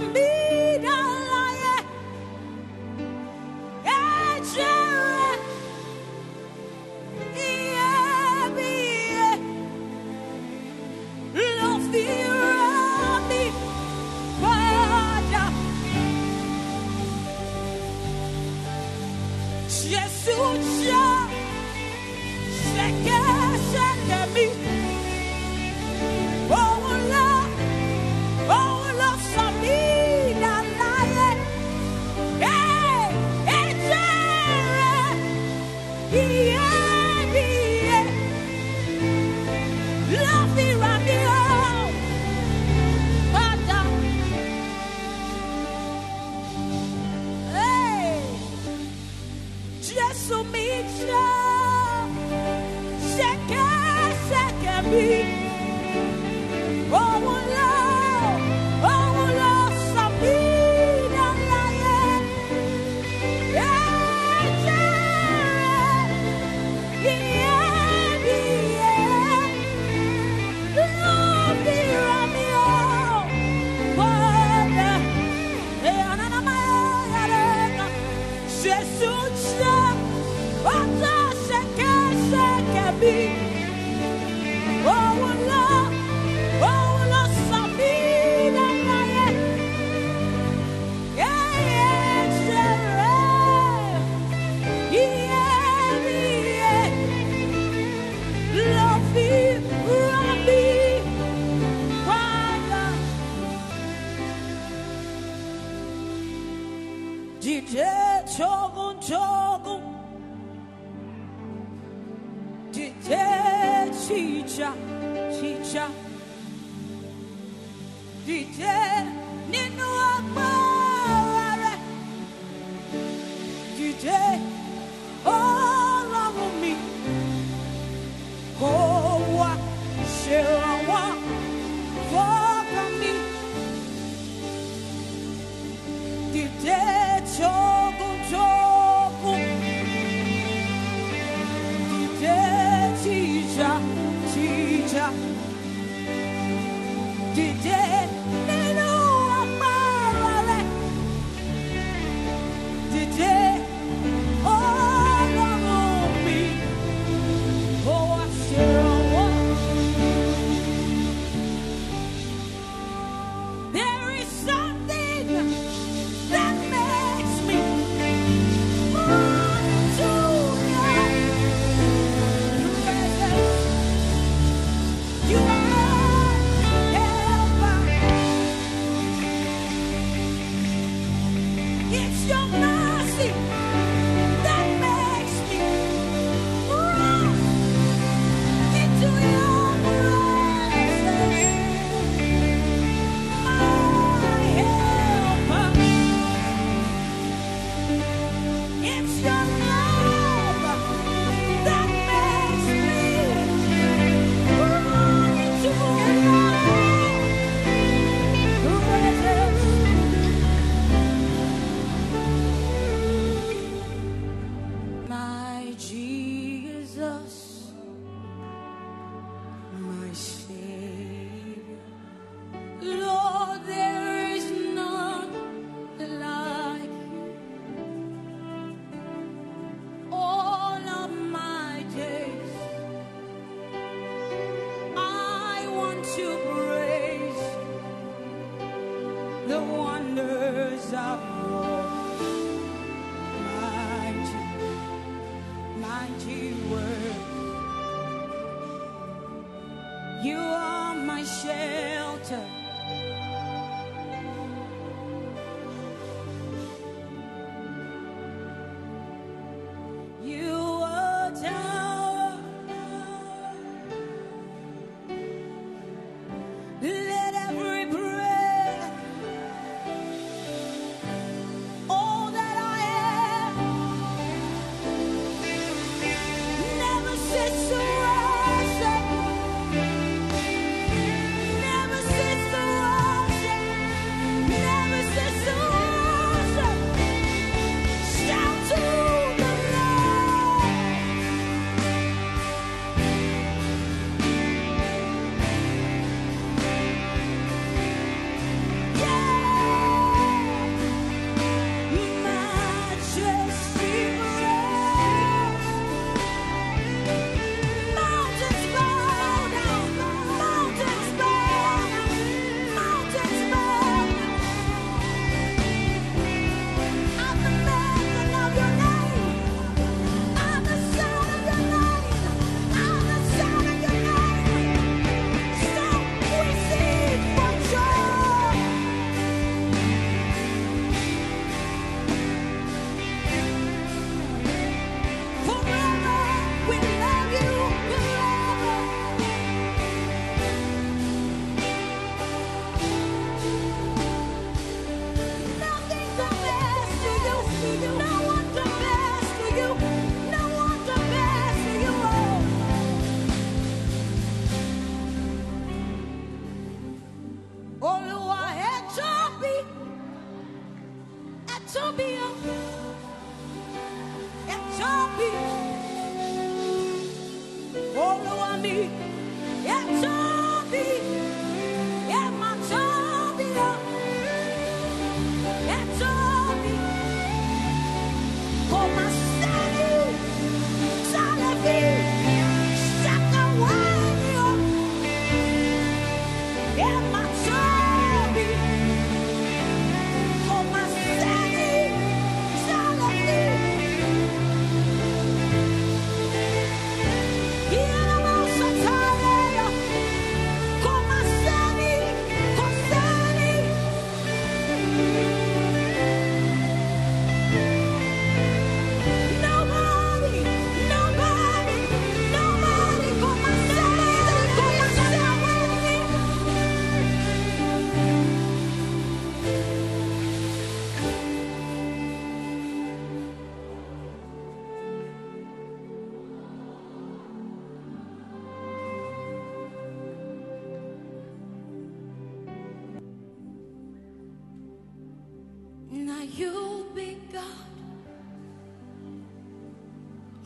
me.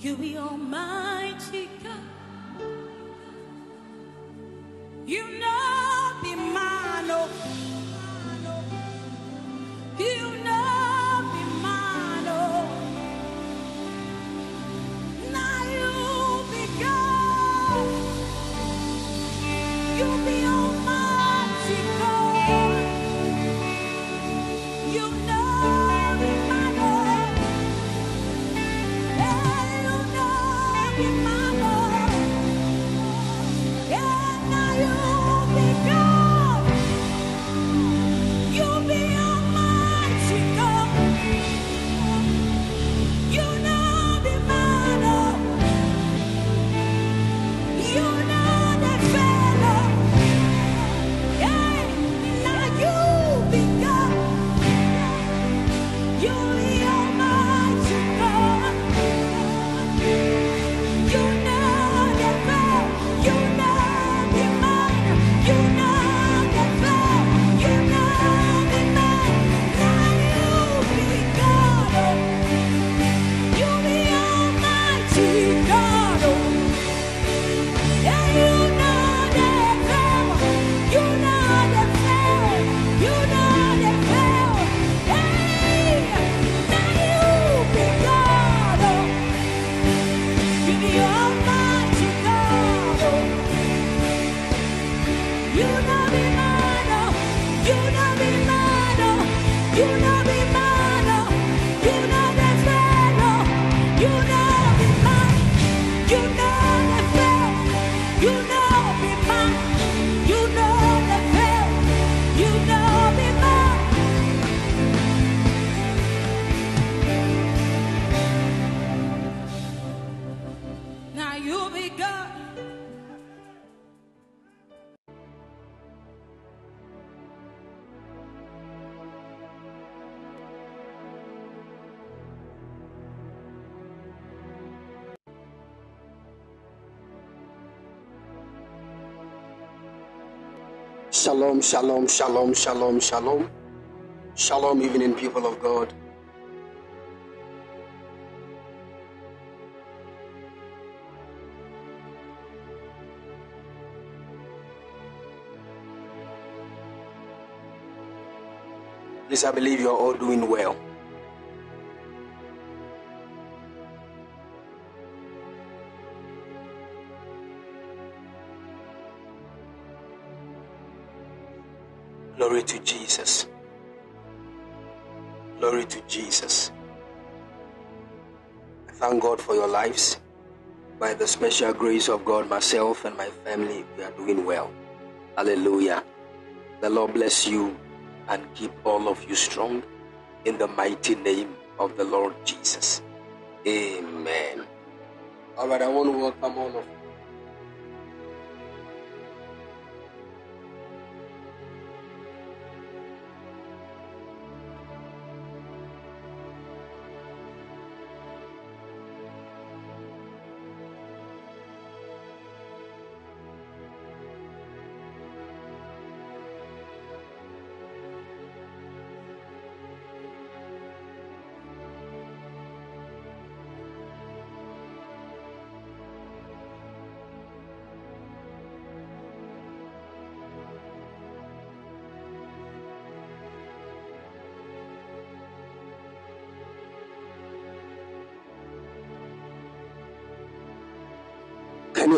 You be Almighty God. You know Shalom, shalom, shalom, shalom, shalom. Shalom, evening people of God. Please, I believe you're all doing well. Glory to Jesus. Glory to Jesus. I thank God for your lives. By the special grace of God, myself and my family, we are doing well. Hallelujah. The Lord bless you and keep all of you strong in the mighty name of the Lord Jesus. Amen. All right, I want to welcome all of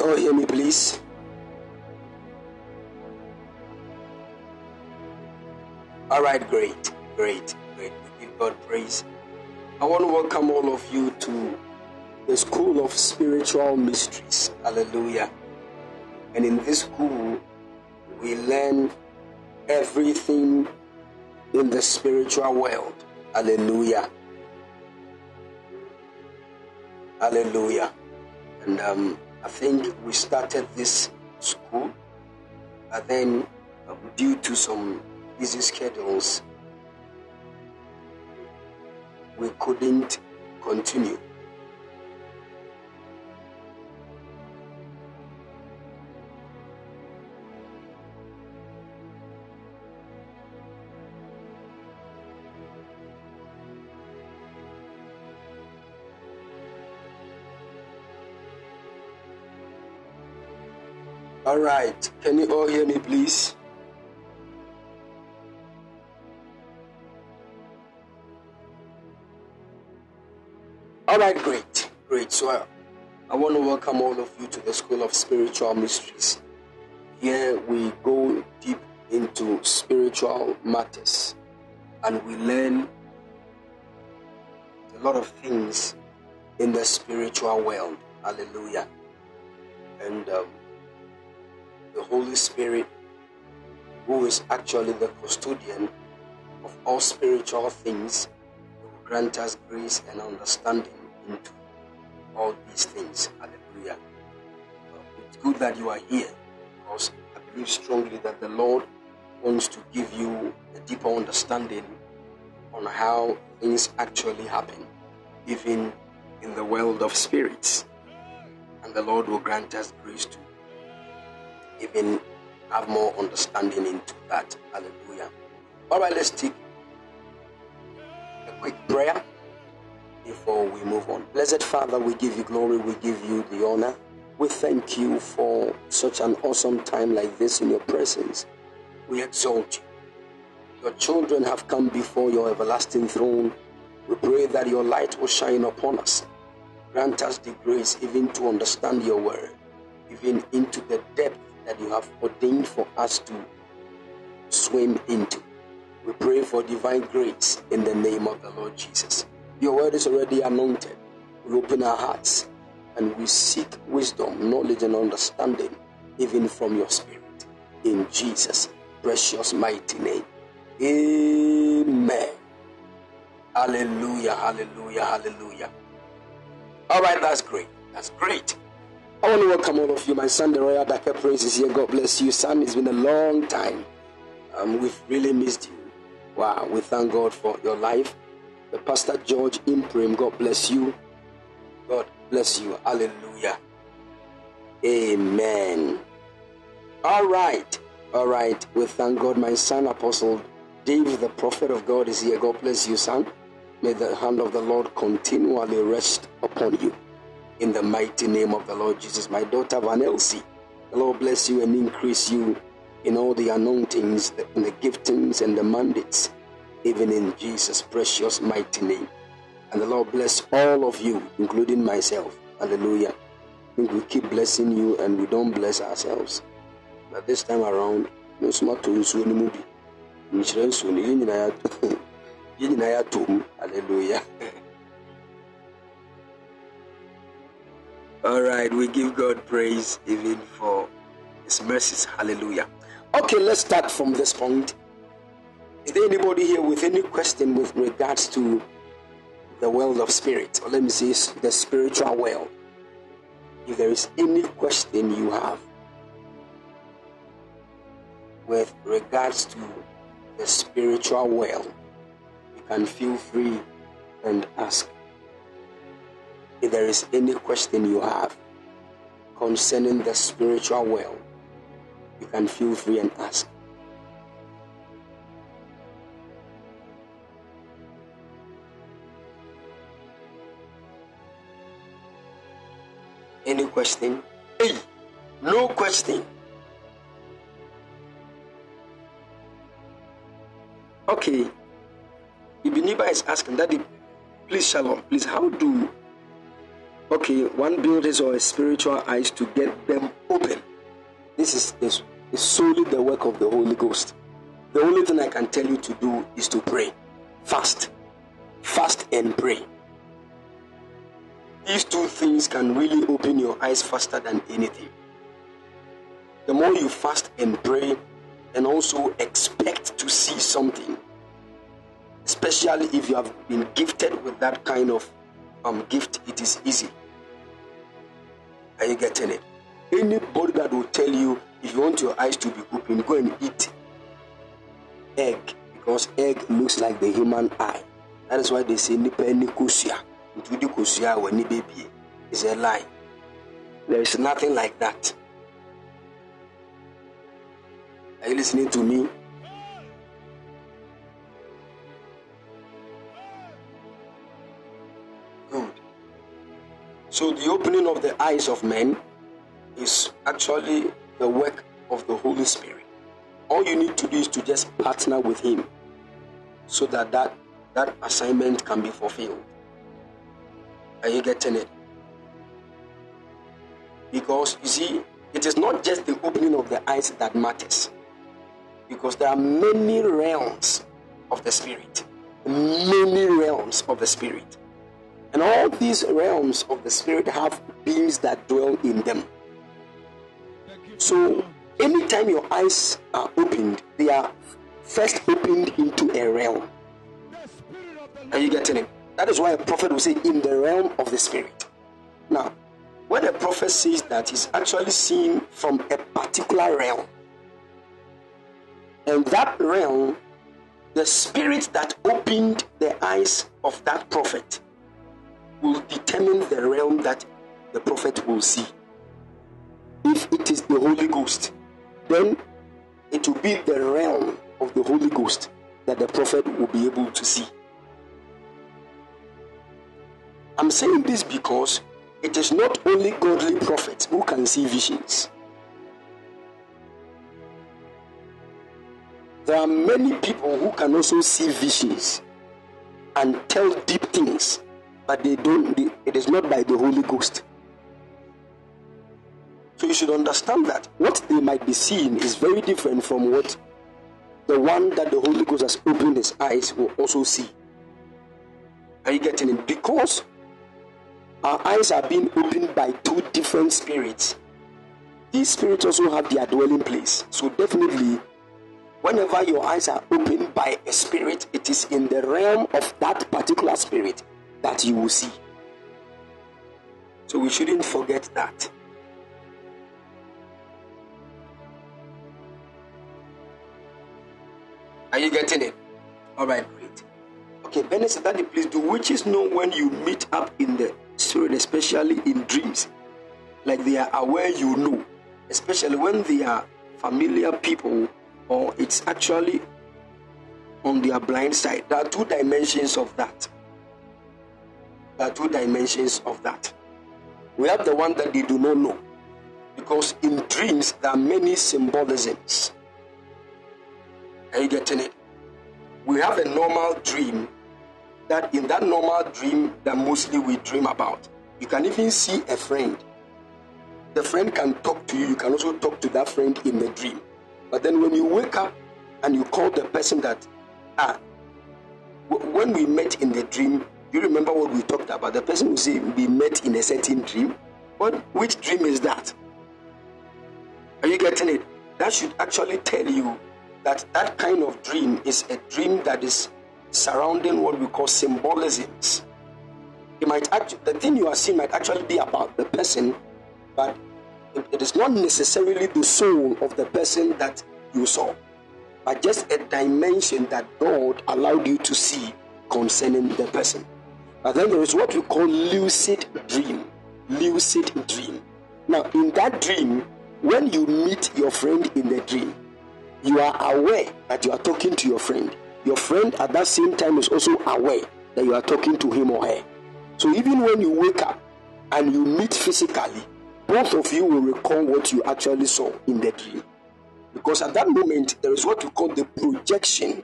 All hear me, please? All right, great, great, great. Give God praise. I want to welcome all of you to the School of Spiritual Mysteries. Hallelujah. And in this school, we learn everything in the spiritual world. Hallelujah. Hallelujah. And um, I think we started this school, but then um, due to some busy schedules, we couldn't continue. All right. Can you all hear me, please? All right, great. Great. So I, I want to welcome all of you to the School of Spiritual Mysteries. Here we go deep into spiritual matters and we learn a lot of things in the spiritual world. Hallelujah. And um, the Holy Spirit, who is actually the custodian of all spiritual things, will grant us grace and understanding into all these things. Hallelujah. Uh, It's good that you are here because I believe strongly that the Lord wants to give you a deeper understanding on how things actually happen, even in the world of spirits. And the Lord will grant us grace to even have more understanding into that. Hallelujah. All right, let's take a quick prayer before we move on. Blessed Father, we give you glory, we give you the honor. We thank you for such an awesome time like this in your presence. We exalt you. Your children have come before your everlasting throne. We pray that your light will shine upon us. Grant us the grace even to understand your word, even into the depth that you have ordained for us to swim into. We pray for divine grace in the name of the Lord Jesus. Your word is already anointed. We open our hearts and we seek wisdom, knowledge, and understanding, even from your spirit. In Jesus' precious mighty name. Amen. Hallelujah, hallelujah, hallelujah. All right, that's great. That's great. I want to welcome all of you. My son, the Royal Daka Praise is here. God bless you, son. It's been a long time. Um, we've really missed you. Wow, we thank God for your life. The Pastor George Imprim, God bless you. God bless you. Hallelujah. Amen. All right. All right. We thank God. My son, Apostle Dave, the prophet of God, is here. God bless you, son. May the hand of the Lord continually rest upon you. In the mighty name of the Lord Jesus. My daughter, Van Elsie, the Lord bless you and increase you in all the anointings, in the giftings, and the mandates, even in Jesus' precious mighty name. And the Lord bless all of you, including myself. Hallelujah. We keep blessing you and we don't bless ourselves. But this time around, no smart to yɛn nyinaa yɛ- yɛn nyinaa yɛatɔ mu. Hallelujah. All right, we give God praise even for His mercies. Hallelujah. Okay, let's start from this point. Is there anybody here with any question with regards to the world of spirit, or let me say s- the spiritual world? If there is any question you have with regards to the spiritual world, you can feel free and ask. If there is any question you have concerning the spiritual world, you can feel free and ask. Any question? Hey, no question. Okay. Ibiniba is asking, Daddy, please, Shalom, please, how do okay one build his or his spiritual eyes to get them open? This is, is, is solely the work of the Holy Ghost. The only thing I can tell you to do is to pray. Fast. Fast and pray. These two things can really open your eyes faster than anything. The more you fast and pray, and also expect to see something, especially if you have been gifted with that kind of um, gift, it is easy. Are you getting it? Anybody that will tell you if you want your eyes to be open, go and eat egg because egg looks like the human eye. That is why they say nipa ni kosua. Ntudi kosua wa ni baby is a lie. There is nothing like that. Are you listening to me? So the opening of the eyes of men is actually the work of the Holy Spirit. All you need to do is to just partner with Him so that that, that assignment can be fulfilled. Are you getting it? Because you see, it is not just the opening of the eyes that matters. Because there are many realms of the Spirit. Many realms of the Spirit. And all these realms of the Spirit have beings that dwell in them. So, anytime your eyes are opened, they are first opened into a realm. Are you getting it? That is why a prophet will say, in the realm of the Spirit. Now, when a prophet says that, he's actually seeing from a particular realm. And that realm, the spirit that opened the eyes of that prophet will determine the realm that the prophet will see. If it is the Holy Ghost, then it will be the realm of the Holy Ghost that the prophet will be able to see. I'm saying this because it is not only godly prophets who can see visions. There are many people who can also see visions and tell deep things, but they don't. They, it is not by the Holy Ghost. So you should understand that what they might be seeing is very different from what the one that the Holy Ghost has opened his eyes will also see. Are you getting it? Because our eyes are being opened by two different spirits. These spirits also have their dwelling place. So definitely, whenever your eyes are opened by a spirit, it is in the realm of that particular spirit that you will see. So we shouldn't forget that. Are you getting it? All right, great. Okay, Bennett said, Daddy, please do witches know when you meet up in the spirit, especially in dreams? Like they are aware you know, especially when they are familiar people or it's actually on their blind side. There are two dimensions of that. There are two dimensions of that. We have the one that they do not know. Because in dreams, there are many symbolisms. Are you getting it? We have a normal dream that in that normal dream that mostly we dream about. You can even see a friend. The friend can talk to you. You can also talk to that friend in the dream. But then when you wake up and you call the person that, ah, when we met in the dream, you remember what we talked about? The person will say we met in a certain dream. What which dream is that? Are you getting it? That should actually tell you that that kind of dream is a dream that is surrounding what we call symbolisms. It might actually, the thing you are seeing might actually be about the person, but it is not necessarily the soul of the person that you saw, but just a dimension that God allowed you to see concerning the person. But then there is what we call lucid dream. Lucid dream. Now, in that dream, when you meet your friend in the dream, you are aware that you are talking to your friend. Your friend at that same time is also aware that you are talking to him or her. So even when you wake up and you meet physically, both of you will recall what you actually saw in the dream. Because at that moment, there is what we call the projection.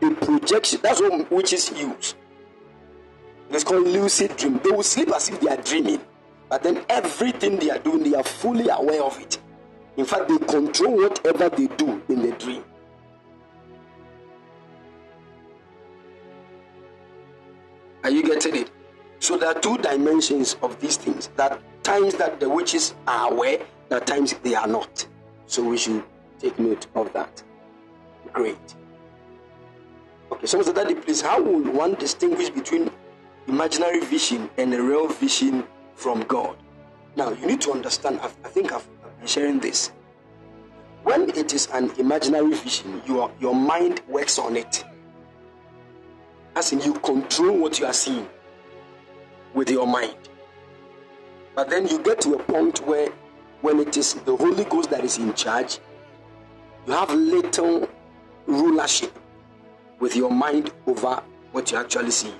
The projection, that's what witches use. It's called lucid dream. They will sleep as if they are dreaming, but then everything they are doing, they are fully aware of it. In fact, they control whatever they do in the dream. Are you getting it? So there are two dimensions of these things. That times that the witches are aware, are times they are not. So we should take note of that. Great. Okay, so Mr. Daddy, please, how will one distinguish between imaginary vision and a real vision from God? Now, you need to understand, I've- I think I've I've been sharing this. When it is an imaginary vision, your, your mind works on it. As in, you control what you are seeing with your mind. But then you get to a point where, when it is the Holy Ghost that is in charge, you have little rulership with your mind over what you actually see.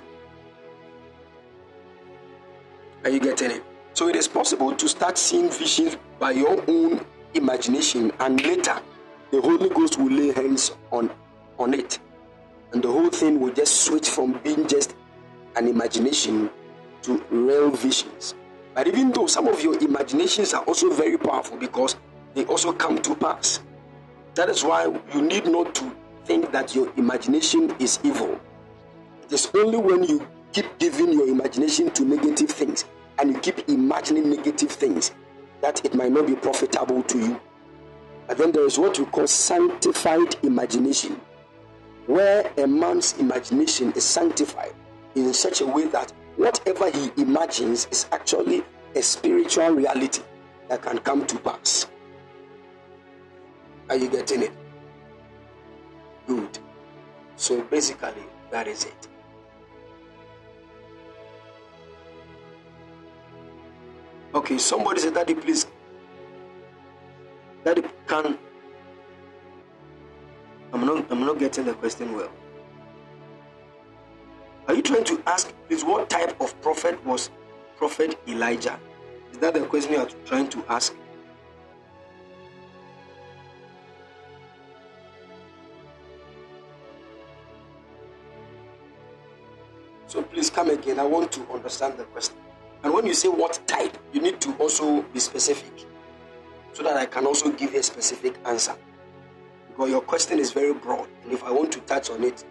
Are you getting it? So it is possible to start seeing visions by your own imagination, and later the Holy Ghost will lay hands on, on it. And the whole thing will just switch from being just an imagination to real visions. But even though some of your imaginations are also very powerful because they also come to pass, that is why you need not to think that your imagination is evil. It is only when you keep giving your imagination to negative things and you keep imagining negative things that it might not be profitable to you. But then there is what we call sanctified imagination, where a man's imagination is sanctified in such a way that whatever he imagines is actually a spiritual reality that can come to pass. Are you getting it? Good. So basically, that is it. Okay, somebody said, Daddy, please. Daddy, can. I'm not, I'm not getting the question well. Are you trying to ask, please, what type of prophet was Prophet Elijah? Is that the question you are trying to ask? So please come again. I want to understand the question. And when you say what type, you need to also be specific so that I can also give a specific answer. Because your question is very broad, and if I want to touch on it,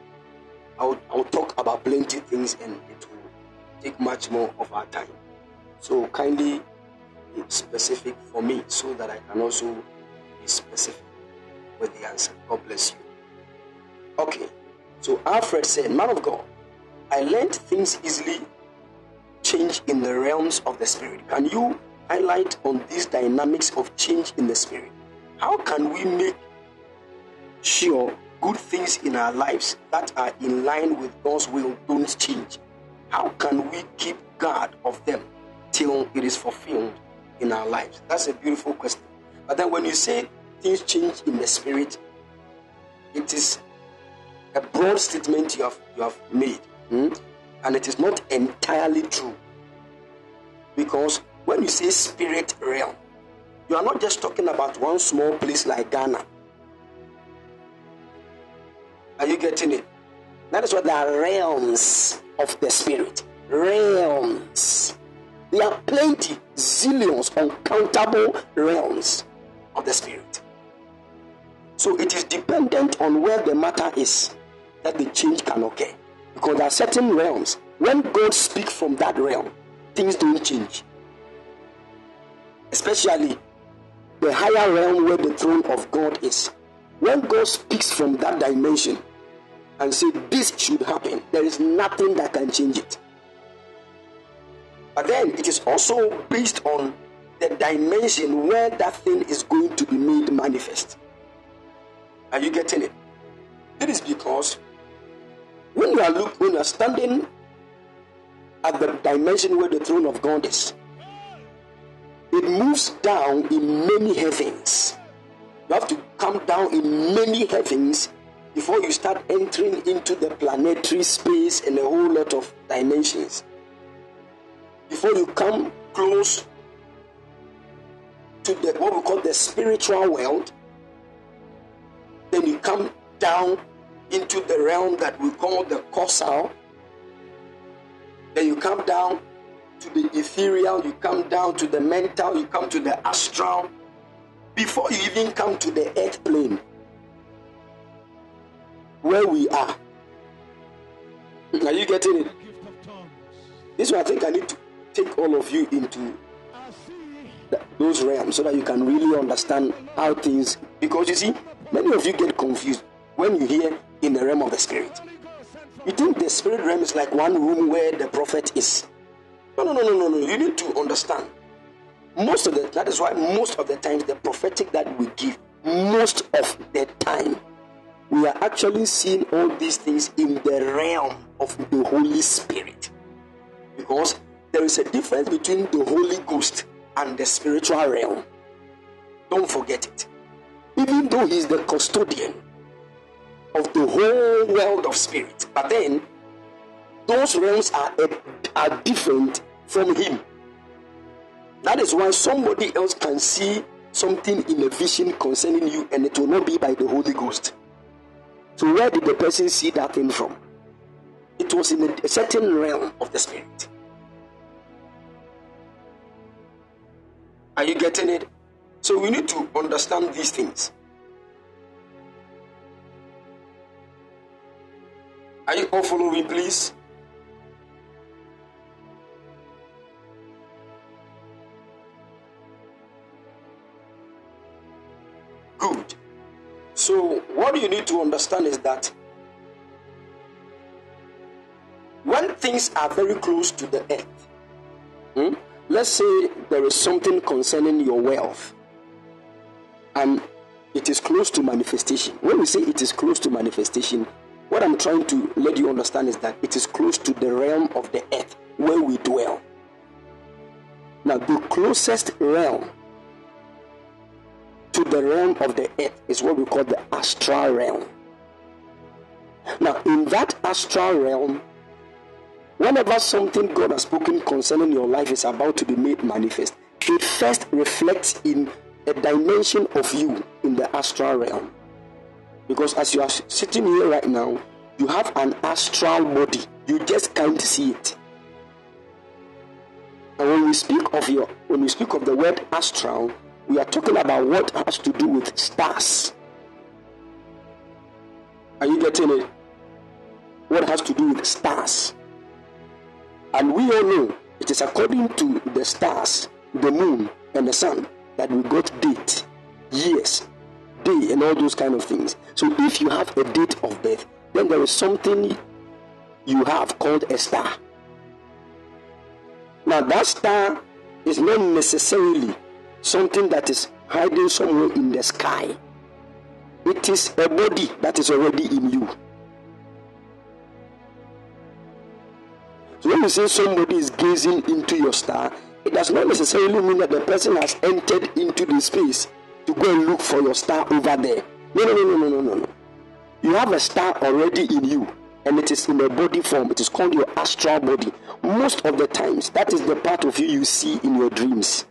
I'll, I'll talk about plenty things and it will take much more of our time. So kindly be specific for me so that I can also be specific with the answer. God bless you. Okay, so Alfred said, Man of God, I learned things easily change in the realms of the spirit. Can you highlight on these dynamics of change in the spirit? How can we make sure good things in our lives that are in line with God's will don't change? How can we keep guard of them till it is fulfilled in our lives? That's a beautiful question. But then when you say things change in the spirit, it is a broad statement you have you have made. Hmm? And it is not entirely true. Because when you say spirit realm, you are not just talking about one small place like Ghana. Are you getting it? That is what there are realms of the spirit. Realms. There are plenty, zillions, uncountable realms of the spirit. So it is dependent on where the matter is that the change can occur. Because there are certain realms. When God speaks from that realm, things don't change. Especially the higher realm where the throne of God is. When God speaks from that dimension and say this should happen, there is nothing that can change it. But then it is also based on the dimension where that thing is going to be made manifest. Are you getting it? It is because when you are look when you are standing at the dimension where the throne of God is, it moves down in many heavens. You have to come down in many heavens before you start entering into the planetary space and a whole lot of dimensions. Before you come close to the what we call the spiritual world, then you come down into the realm that we call the causal. Then you come down to the ethereal, you come down to the mental, you come to the astral, before you even come to the earth plane where we are. Are you getting it? This one, I think I need to take all of you into those realms so that you can really understand how things. Because you see, many of you get confused when you hear in the realm of the spirit. You think the spirit realm is like one room where the prophet is. No, no, no, no, no, no. You need to understand. Most of the that is why most of the times the prophetic that we give, most of the time, we are actually seeing all these things in the realm of the Holy Spirit. Because there is a difference between the Holy Ghost and the spiritual realm. Don't forget it. Even though He is the custodian of the whole world of spirit, but then those realms are, eh, are different from Him. That is why somebody else can see something in a vision concerning you and it will not be by the Holy Ghost. So, where did the person see that thing from? It was in a certain realm of the spirit. Are you getting it? So, we need to understand these things. Are you all following, please? Good. So, what you need to understand is that when things are very close to the earth, hmm, let's say there is something concerning your wealth and it is close to manifestation. When we say it is close to manifestation, what I'm trying to let you understand is that it is close to the realm of the earth where we dwell. Now, the closest realm to the realm of the earth is what we call the astral realm. Now, in that astral realm, whenever something God has spoken concerning your life is about to be made manifest, it first reflects in a dimension of you in the astral realm. Because as you are sitting here right now, you have an astral body, you just can't see it. And when we speak of your when we speak of the word astral, we are talking about what has to do with stars. Are you getting it? What has to do with stars? And we all know it is according to the stars, the moon, and the sun that we got date, years, day, and all those kind of things. So if you have a date of birth, then there is something you have called a star. Now that star is not necessarily something that is hiding somewhere in the sky. It is a body that is already in you. So when you say somebody is gazing into your star, it does not necessarily mean that the person has entered into the space to go and look for your star over there. No, no, no, no, no, no, no. You have a star already in you, and it is in a body form. It is called your astral body. Most of the times, that is the part of you you see in your dreams.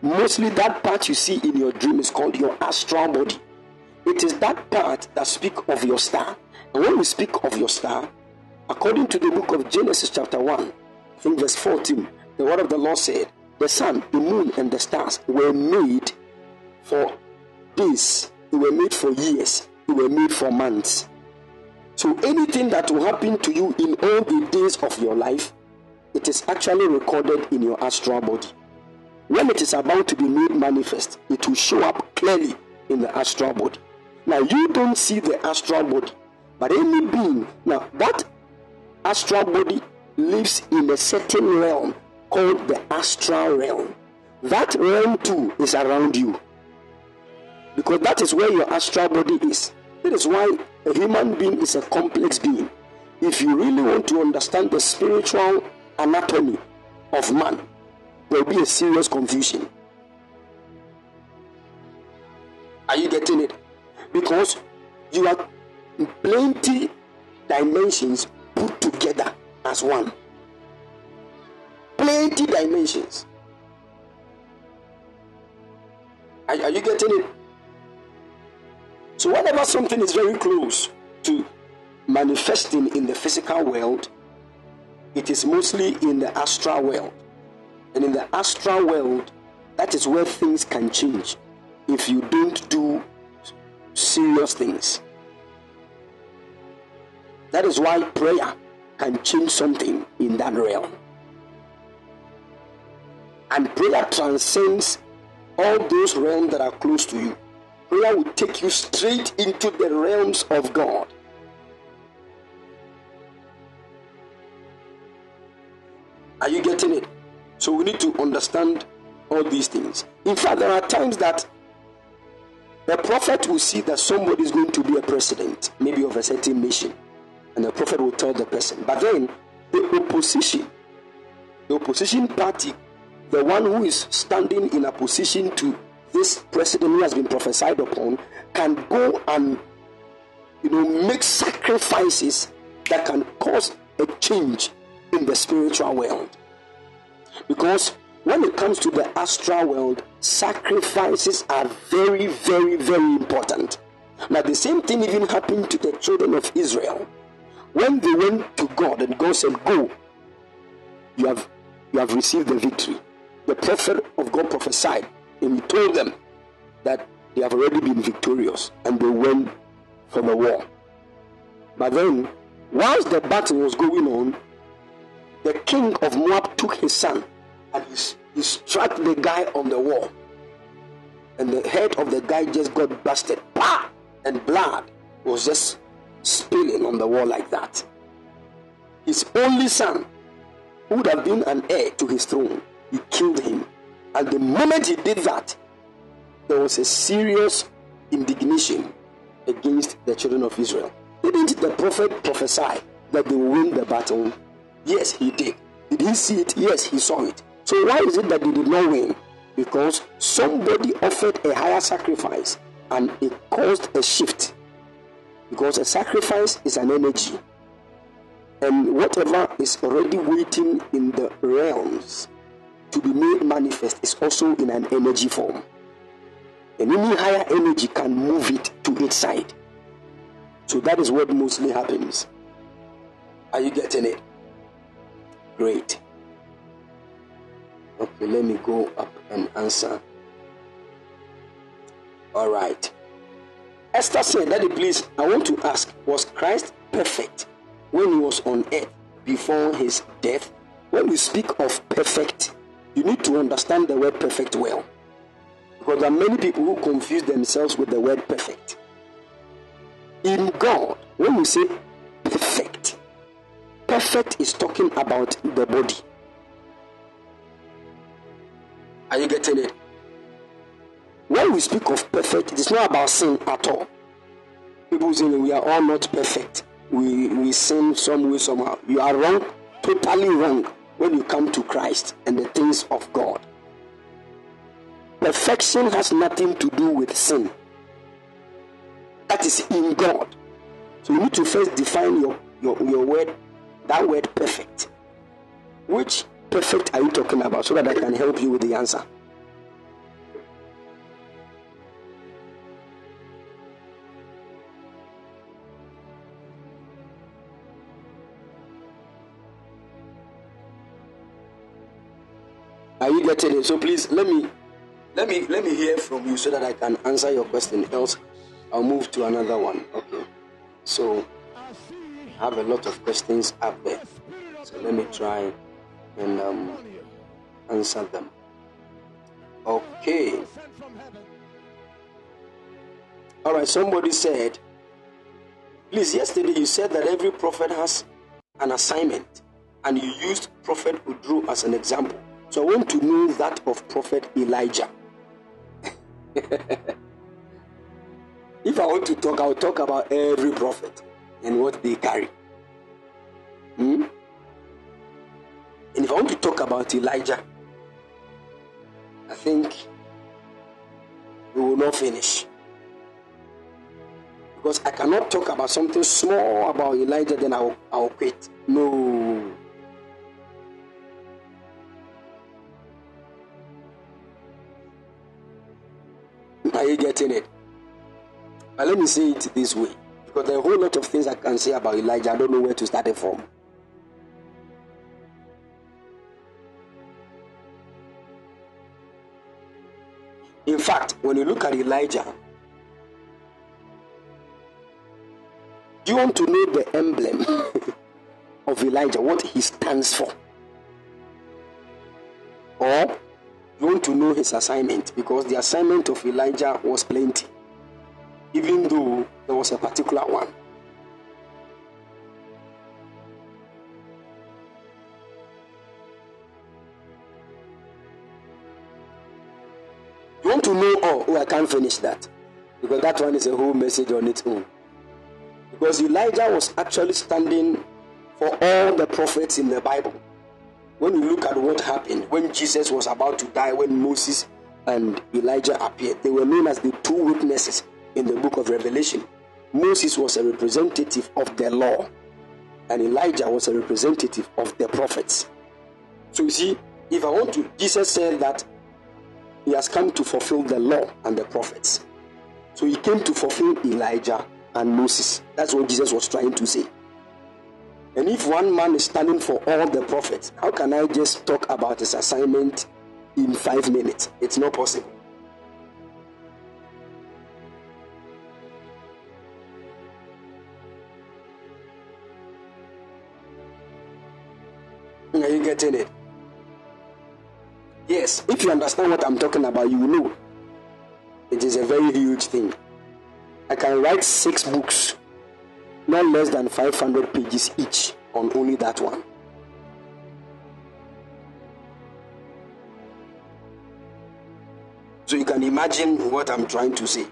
Mostly, that part you see in your dream is called your astral body. It is that part that speak of your star. And when we speak of your star, according to the book of Genesis, chapter 1, in verse 14, the word of the Lord said, The sun, the moon, and the stars were made for days, they were made for years, they were made for months. So anything that will happen to you in all the days of your life, it is actually recorded in your astral body. When it is about to be made manifest, it will show up clearly in the astral body. Now you don't see the astral body, but any being, now that astral body lives in a certain realm called the astral realm. That realm too is around you. Because that is where your astral body is. That is why a human being is a complex being. If you really want to understand the spiritual anatomy of man, there will be a serious confusion. Are you getting it? Because you are plenty dimensions put together as one. Plenty dimensions. Are, are you getting it? So, whenever something is very close to manifesting in the physical world, it is mostly in the astral world. And in the astral world, that is where things can change if you don't do serious things. That is why prayer can change something in that realm. And prayer transcends all those realms that are close to you. Prayer will take you straight into the realms of God. Are you getting it? So we need to understand all these things. In fact, there are times that the prophet will see that somebody is going to be a president, maybe of a certain nation, and the prophet will tell the person. But then the opposition, the opposition party, the one who is standing in opposition to this president who has been prophesied upon, can go and you know make sacrifices that can cause a change in the spiritual world. Because when it comes to the astral world, sacrifices are very, very, very important. Now, the same thing even happened to the children of Israel. When they went to God and God said, Go, you have you have received the victory. The prophet of God prophesied and he told them that they have already been victorious and they went for the war. But then, whilst the battle was going on, the king of Moab took his son and he, he struck the guy on the wall. And the head of the guy just got busted. Bah! And blood was just spilling on the wall like that. His only son, who would have been an heir to his throne, he killed him. And the moment he did that, there was a serious indignation against the children of Israel. Didn't the prophet prophesy that they win the battle? Yes, he did. Did he see it? Yes, he saw it. So why is it that they did not win? Because somebody offered a higher sacrifice and it caused a shift. Because a sacrifice is an energy. And whatever is already waiting in the realms to be made manifest is also in an energy form. And any higher energy can move it to its side. So that is what mostly happens. Are you getting it? Great. Okay, let me go up and answer. All right. Esther said, Daddy, please, I want to ask, was Christ perfect when he was on earth before his death? When we speak of perfect, you need to understand the word perfect well. Because there are many people who confuse themselves with the word perfect. In God, when we say perfect, perfect is talking about the body. Are you getting it? When we speak of perfect, it is not about sin at all. People say we are all not perfect. We, we sin some way, somehow. You are wrong, totally wrong, when you come to Christ and the things of God. Perfection has nothing to do with sin. That is in God. So you need to first define your, your, your word, that word perfect. Which perfect are you talking about so that I can help you with the answer? Are you getting it? So please let me let me let me hear from you so that I can answer your question. Else I'll move to another one. Okay. So I have a lot of questions up there. So let me try and um, answer them. Okay. All right. Somebody said, please. Yesterday you said that every prophet has an assignment, and you used Prophet Udru as an example. So I want to know that of Prophet Elijah. if I want to talk, I'll talk about every prophet and what they carry. Hmm? And if I want to talk about Elijah, I think we will not finish. Because I cannot talk about something small about Elijah, then I'll, I'll quit. No. Are you getting it? But let me say it this way. Because there are a whole lot of things I can say about Elijah. I don't know where to start it from. In fact, when you look at Elijah, do you want to know the emblem of Elijah, what he stands for? Or want to know his assignment? Because the assignment of Elijah was plenty, even though there was a particular one. You want to know all? Oh, I can't finish that. Because that one is a whole message on its own. Because Elijah was actually standing for all the prophets in the Bible. When you look at what happened when Jesus was about to die, when Moses and Elijah appeared, they were known as the two witnesses in the book of Revelation. Moses was a representative of the law, and Elijah was a representative of the prophets. So you see, if I want to, Jesus said that he has come to fulfill the law and the prophets. So he came to fulfill Elijah and Moses. That's what Jesus was trying to say. And if one man is standing for all the prophets, how can I just talk about his assignment in five minutes? It's not possible. Are you getting it? Yes, if you understand what I'm talking about, you know. It is a very huge thing. I can write six books, not less than 500 pages each, on only that one. So you can imagine what I'm trying to say.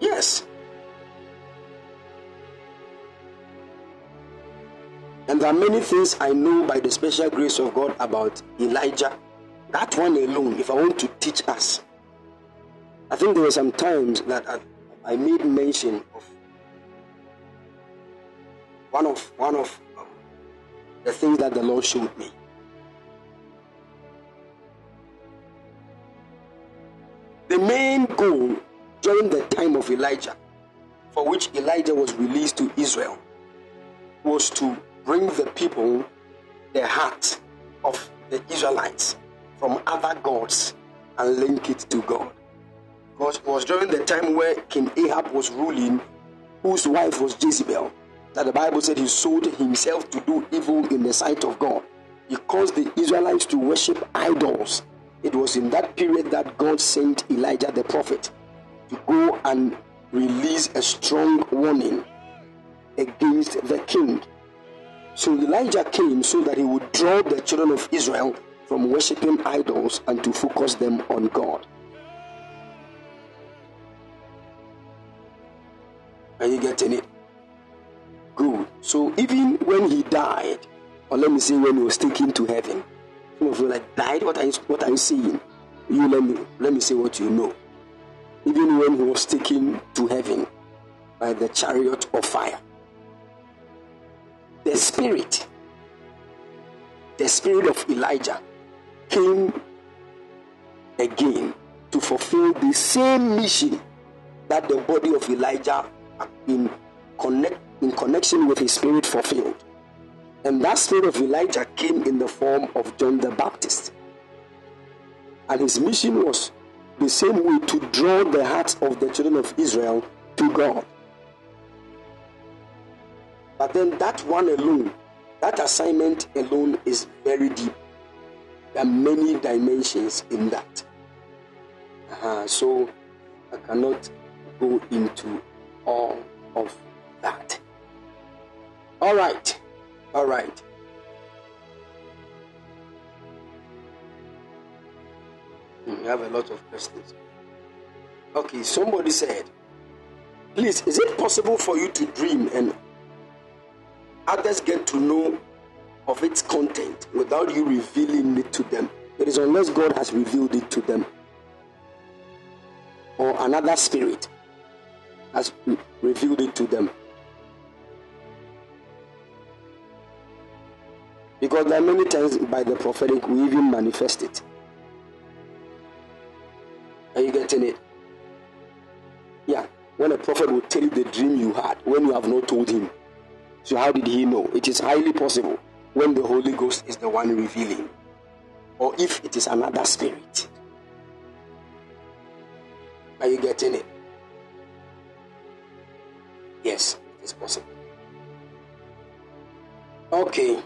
Yes. And there are many things I know by the special grace of God about Elijah. That one alone, if I want to teach us, I think there were some times that I, I made mention of one of one of um, the things that the Lord showed me. The main goal during the time of Elijah, for which Elijah was released to Israel, was to bring the people the heart of the Israelites from other gods and link it to God. Because was during the time where King Ahab was ruling, whose wife was Jezebel, that the Bible said he sold himself to do evil in the sight of God. He caused the Israelites to worship idols. It was in that period that God sent Elijah the prophet to go and release a strong warning against the king so Elijah came so that he would draw the children of Israel from worshipping idols and to focus them on God. Are you getting it? Good. So even when he died, or let me say when he was taken to heaven, some of you like died. What are you what are you saying? You let me let me say what you know. Even when he was taken to heaven by the chariot of fire, the spirit, the spirit of Elijah came again to fulfill the same mission that the body of Elijah in connect in connection with his spirit fulfilled. And that spirit of Elijah came in the form of John the Baptist. And his mission was the same way to draw the hearts of the children of Israel to God. But then that one alone, that assignment alone is very deep. There are many dimensions in that. Uh-huh. So I cannot go into all of that. All right. All right. Hmm, We have a lot of questions. Okay, somebody said, please, is it possible for you to dream and others get to know of its content without you revealing it to them? It is unless God has revealed it to them or another spirit has revealed it to them. Because there are many times by the prophetic we even manifest it. Are you getting it? Yeah. When a prophet will tell you the dream you had when you have not told him. So how did he know? It is highly possible when the Holy Ghost is the one revealing. Or if it is another spirit. Are you getting it? Yes, it is possible. Okay.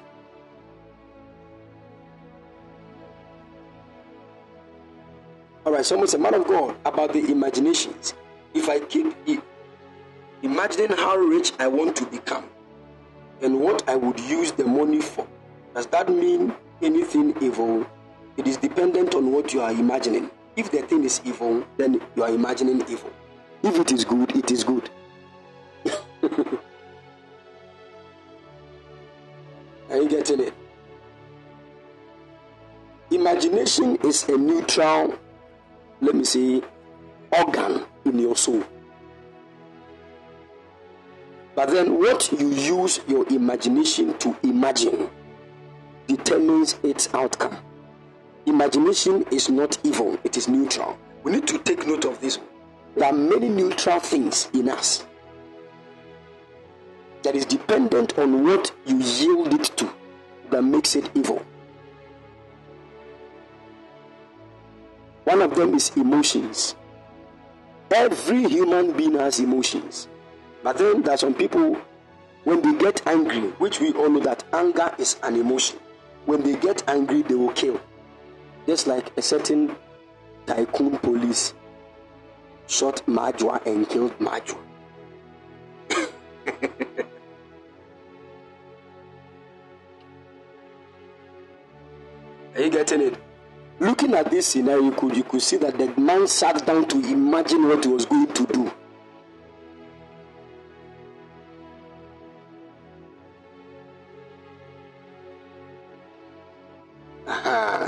All right, someone said, Man of God, about the imaginations. If I keep imagining how rich I want to become and what I would use the money for, does that mean anything evil? It is dependent on what you are imagining. If the thing is evil, then you are imagining evil. If it is good, it is good. Are you getting it? Imagination is a neutral, let me say, organ in your soul. But then, what you use your imagination to imagine determines its outcome. Imagination is not evil, it is neutral. We need to take note of this. There are many neutral things in us that is dependent on what you yield it to that makes it evil. One of them is emotions. Every human being has emotions. But then there are some people, when they get angry, which we all know that anger is an emotion, when they get angry, they will kill. Just like a certain tycoon police shot Majwa and killed Majwa. Are you getting it? Looking at this scenario, you could, you could see that the man sat down to imagine what he was going to do.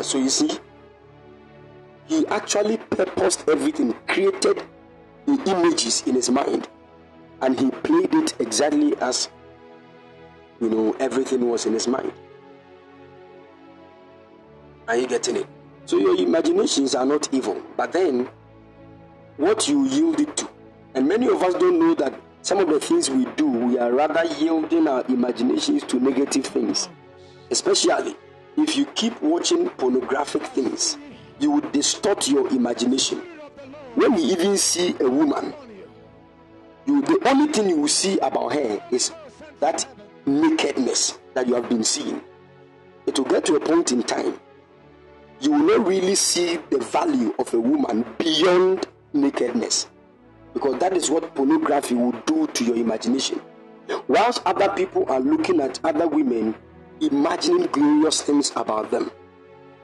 So you see, he actually purposed everything, created the images in his mind, and he played it exactly as you know everything was in his mind. Are you getting it? So your imaginations are not evil, but then what you yield it to. And many of us don't know that some of the things we do, we are rather yielding our imaginations to negative things. Especially if you keep watching pornographic things, you will distort your imagination. When you even see a woman, you the only thing you will see about her is that nakedness that you have been seeing. It will get to a point in time you will not really see the value of a woman beyond nakedness because that is what pornography will do to your imagination. Whilst other people are looking at other women, imagining glorious things about them,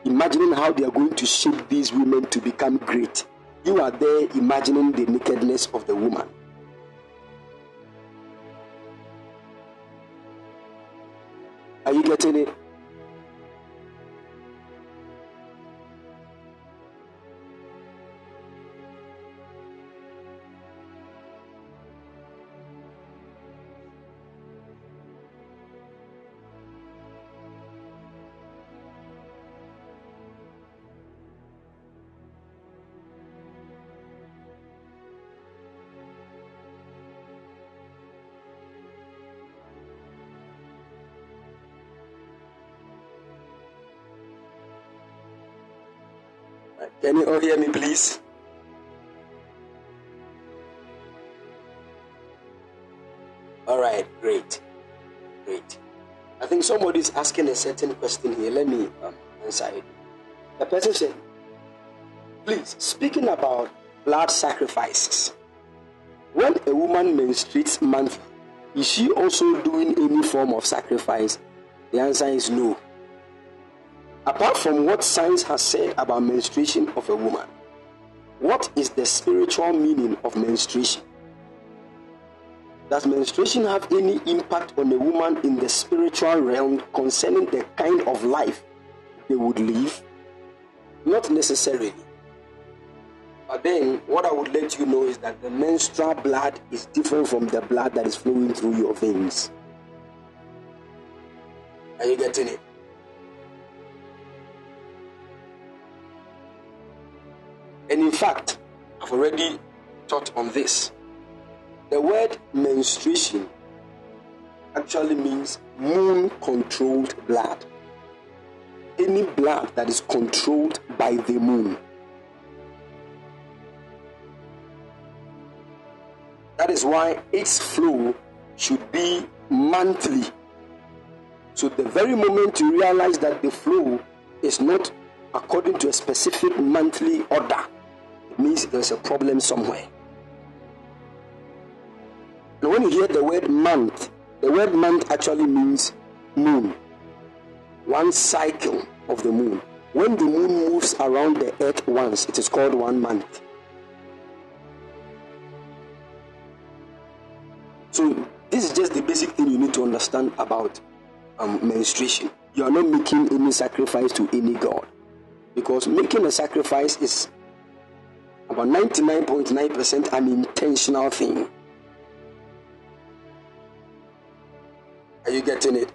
imagining how they are going to shape these women to become great, you are there imagining the nakedness of the woman. Are you getting it? Can you all hear me, please? All right, great, great. I think somebody is asking a certain question here. Let me um, answer it. The person said, "Please, speaking about blood sacrifices, when a woman menstruates monthly, is she also doing any form of sacrifice?" The answer is no. Apart from what science has said about menstruation of a woman, what is the spiritual meaning of menstruation? Does menstruation have any impact on a woman in the spiritual realm concerning the kind of life they would live? Not necessarily. But then, what I would let you know is that the menstrual blood is different from the blood that is flowing through your veins. Are you getting it? And in fact, I've already taught on this. The word menstruation actually means moon controlled blood. Any blood that is controlled by the moon. That is why its flow should be monthly. So, the very moment you realize that the flow is not according to a specific monthly order, means there's a problem somewhere. And when you hear the word month, the word month actually means moon. One cycle of the moon. When the moon moves around the earth once, it is called one month. So, this is just the basic thing you need to understand about um, menstruation. You are not making any sacrifice to any god because making a sacrifice is about 99.9% an intentional thing. Are you getting it?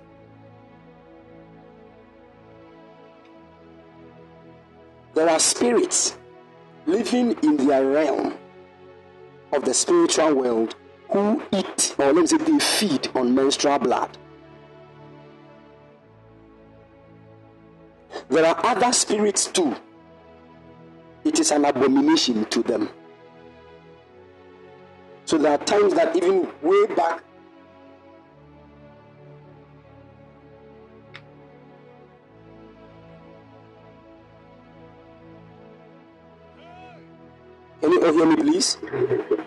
There are spirits living in their realm of the spiritual world who eat, or let me say, they feed on menstrual blood. There are other spirits too. It is an abomination to them. So there are times that even way back Can you hear me, please?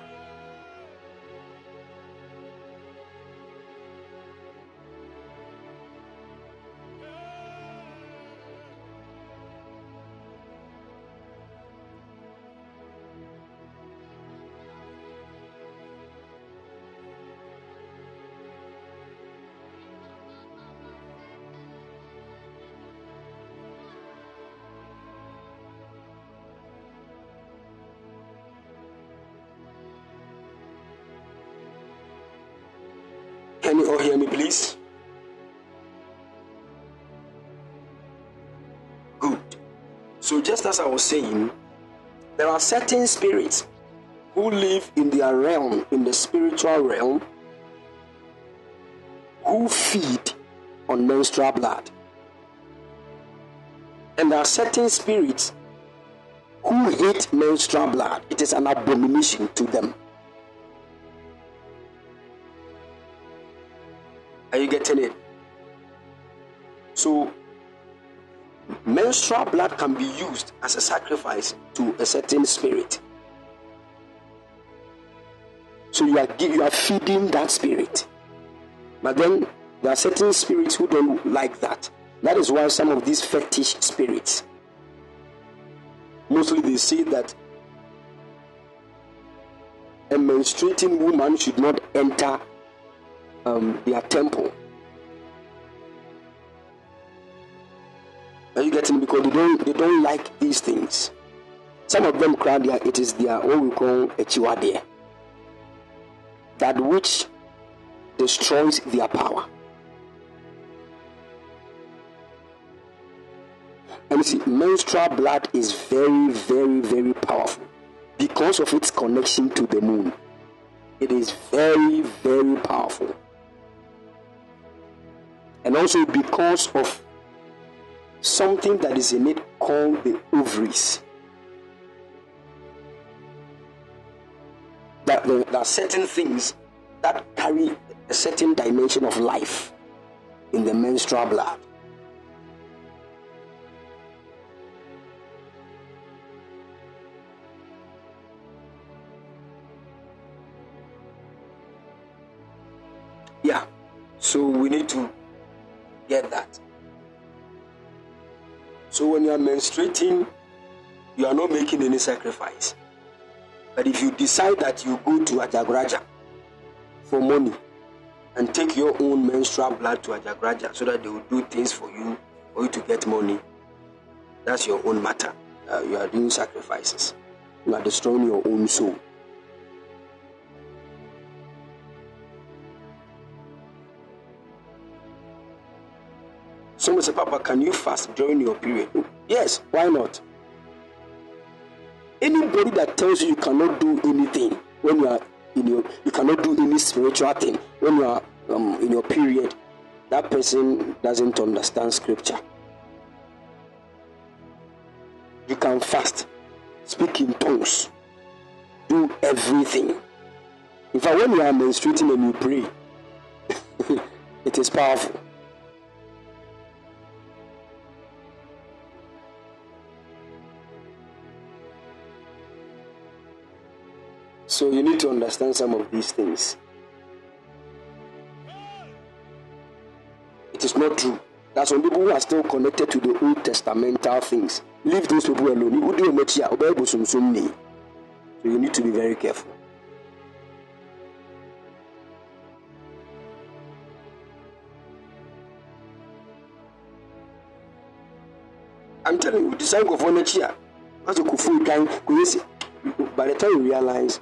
as I was saying, there are certain spirits who live in their realm, in the spiritual realm, who feed on menstrual blood. And there are certain spirits who hate menstrual blood. It is an abomination to them. Are you getting it? So, menstrual blood can be used as a sacrifice to a certain spirit. So you are you are feeding that spirit. But then there are certain spirits who don't like that. That is why some of these fetish spirits, mostly they say that a menstruating woman should not enter um, their temple. Are you getting? Because they don't they don't like these things. Some of them cry their it is their what we call a chiwade. That which destroys their power. And you see, menstrual blood is very, very, very powerful because of its connection to the moon. It is very, very powerful. And also because of something that is in it called the ovaries. That there, there are certain things that carry a certain dimension of life in the menstrual blood. Yeah, so we need to get that. So when you are menstruating, you are not making any sacrifice. But if you decide that you go to Ajagraja for money and take your own menstrual blood to Ajagraja so that they will do things for you for you to get money, that's your own matter. Uh, you are doing sacrifices. You are destroying your own soul. Someone said, Papa, can you fast during your period? Yes, why not? Anybody that tells you you cannot do anything when you are in your, you cannot do any spiritual thing when you are um, in your period, that person doesn't understand scripture. You can fast, speak in tongues, do everything. In fact, when you are menstruating and you pray, it is powerful. So you need to understand some of these things. It is not true. Are some people who are still connected to the Old Testamental things. Leave those people alone. Here? So you need to be very careful. I'm telling you, the go of next year. As a kufu by the time you realize,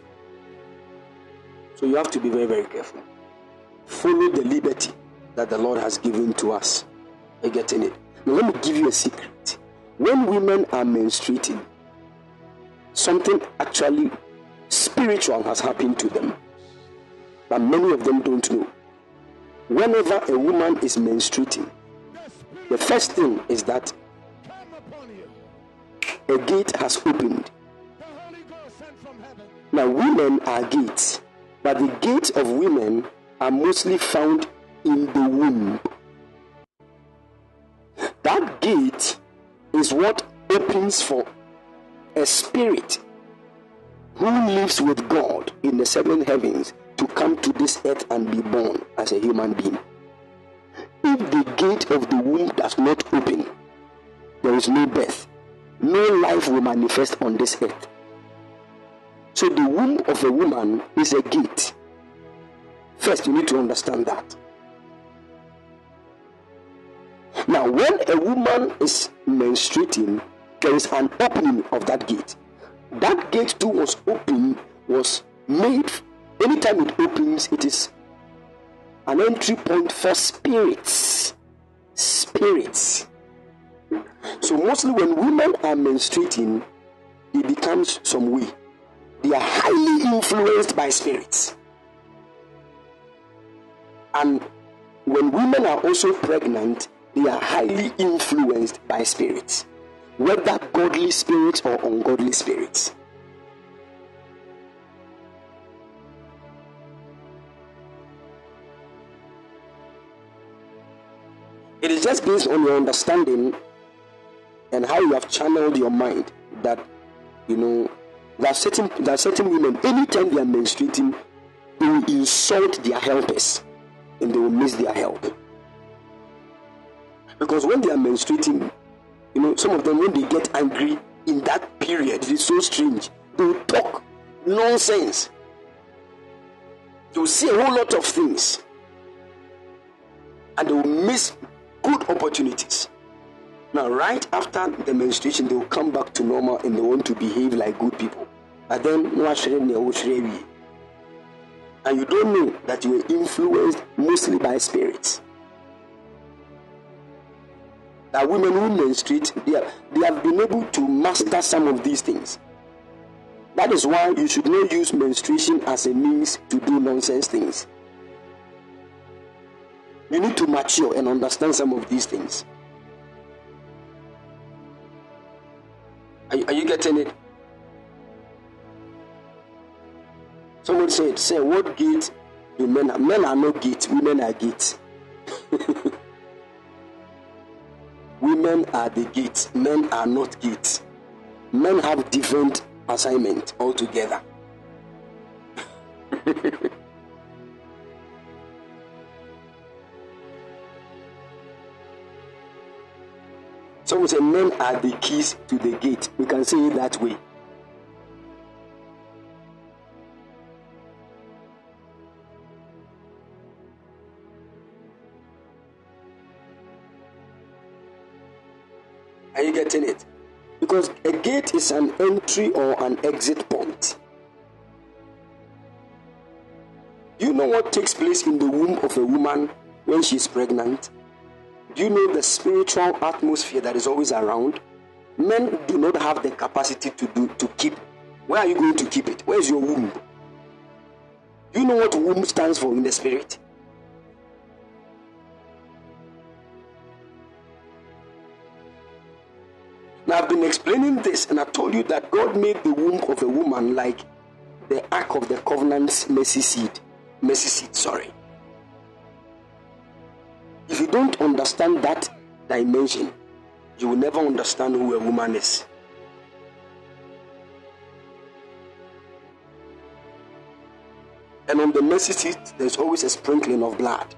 so you have to be very, very careful. Follow the liberty that the Lord has given to us. Are you getting it? Now, let me give you a secret. When women are menstruating, something actually spiritual has happened to them, but many of them don't know. Whenever a woman is menstruating, the first thing is that a gate has opened. Now, women are gates, but the gates of women are mostly found in the womb. That gate is what opens for a spirit who lives with God in the seven heavens to come to this earth and be born as a human being. If the gate of the womb does not open, there is no birth. No life will manifest on this earth. So the womb of a woman is a gate. First, you need to understand that. Now, when a woman is menstruating, there is an opening of that gate. That gate too was open, was made. Anytime it opens, it is an entry point for spirits. Spirits. So mostly when women are menstruating, it becomes some way. They are highly influenced by spirits. And when women are also pregnant, they are highly influenced by spirits, whether godly spirits or ungodly spirits. It is just based on your understanding and how you have channeled your mind that you know are certain are certain women anytime they are menstruating they will insult their helpers and they will miss their help. Because when they are menstruating you know some of them when they get angry in that period it is so strange they will talk nonsense. They will say a whole lot of things and they will miss good opportunities now, right after the menstruation, they will come back to normal and they want to behave like good people. But then, and you don't know that you were influenced mostly by spirits. That women who menstruate, they, are, they have been able to master some of these things. That is why you should not use menstruation as a means to do nonsense things. You need to mature and understand some of these things. Are, are you getting it? Someone said, say, what gate do men are? Men are not gate, women are gate. women are the gate, men are not gate. Men have different assignment altogether. Someone say men are the keys to the gate. We can say it that way. Are you getting it? Because a gate is an entry or an exit point. You know what takes place in the womb of a woman when she's pregnant? Do you know the spiritual atmosphere that is always around? Men do not have the capacity to do to keep. Where are you going to keep it? Where's your womb? Do you know what womb stands for in the spirit? Now I've been explaining this, and I told you that God made the womb of a woman like the ark of the covenant's mercy seat. Mercy seat, sorry. If you don't understand that dimension, you will never understand who a woman is. And on the mercy seat, there's always a sprinkling of blood.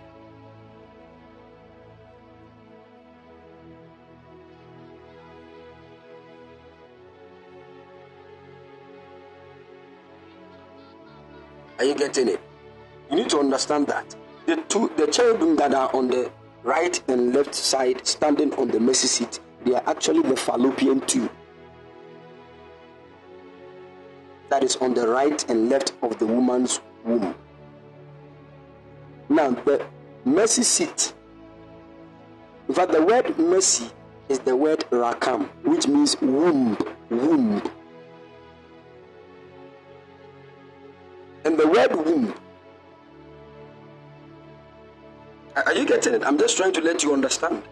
Are you getting it? You need to understand that. The two the cherubim that are on the right and left side standing on the mercy seat, they are actually the fallopian tube that is on the right and left of the woman's womb. Now, the mercy seat. In fact, the word mercy is the word rakam, which means womb, womb. And the word womb. Are you getting it? I'm just trying to let you understand.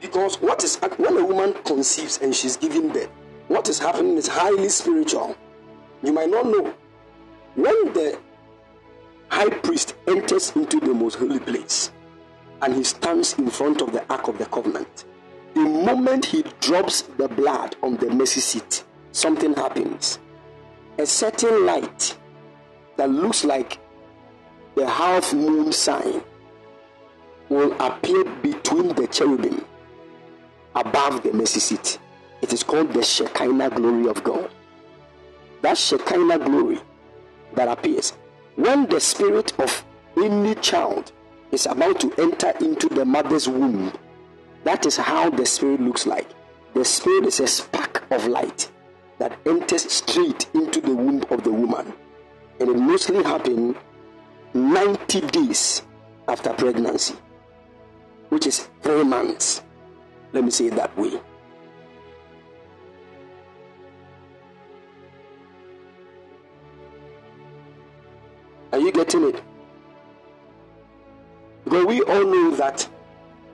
Because what is when a woman conceives and she's giving birth, what is happening is highly spiritual. You might not know. When the high priest enters into the most holy place and he stands in front of the ark of the covenant, the moment he drops the blood on the mercy seat, something happens. A certain light that looks like the half moon sign will appear between the cherubim above the mercy seat. It is called the Shekinah glory of God. That Shekinah glory that appears when the spirit of any child is about to enter into the mother's womb. That is how the spirit looks like. The spirit is a spark of light that enters straight into the womb of the woman. And it mostly happens 90 days after pregnancy, which is three months. Let me say it that way. Are you getting it? Because we all know that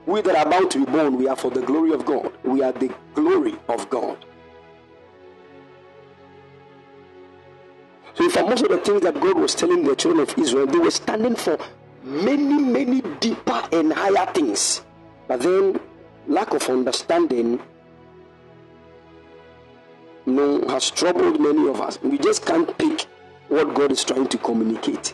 we that are about to be born, we are for the glory of God. We are the glory of God. So, for most of the things that God was telling the children of Israel, they were standing for many, many deeper and higher things. But then, lack of understanding you know, has troubled many of us. We just can't pick what God is trying to communicate.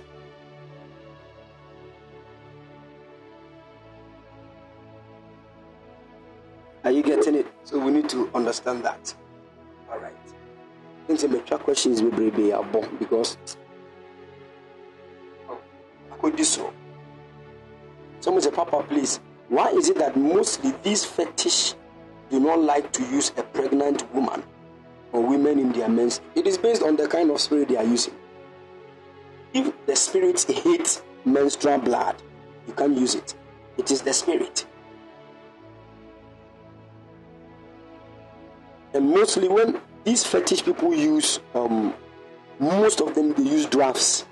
Are you getting it? So we need to understand that. All right. The track questions will be born because I could do so. Someone say, Papa, please. Why is it that mostly these fetish do not like to use a pregnant woman or women in their men's? It is based on the kind of spirit they are using. If the spirits hate menstrual blood, you can't use it. It is the spirit. And mostly when these fetish people use, um, most of them they use drafts.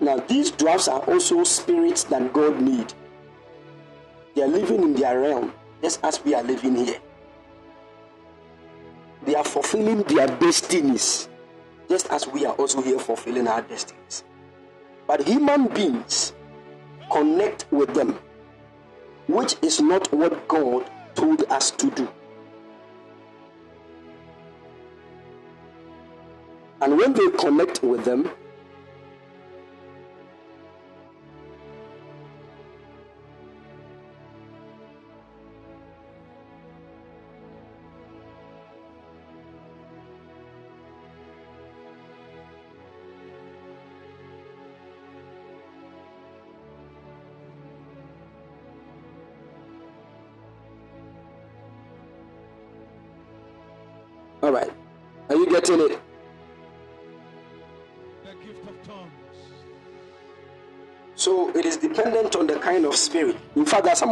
Now these drafts are also spirits that God need. They are living in their realm, just as we are living here. They are fulfilling their destinies, just as we are also here fulfilling our destinies. But human beings connect with them, which is not what God told us to do. And when they connect with them,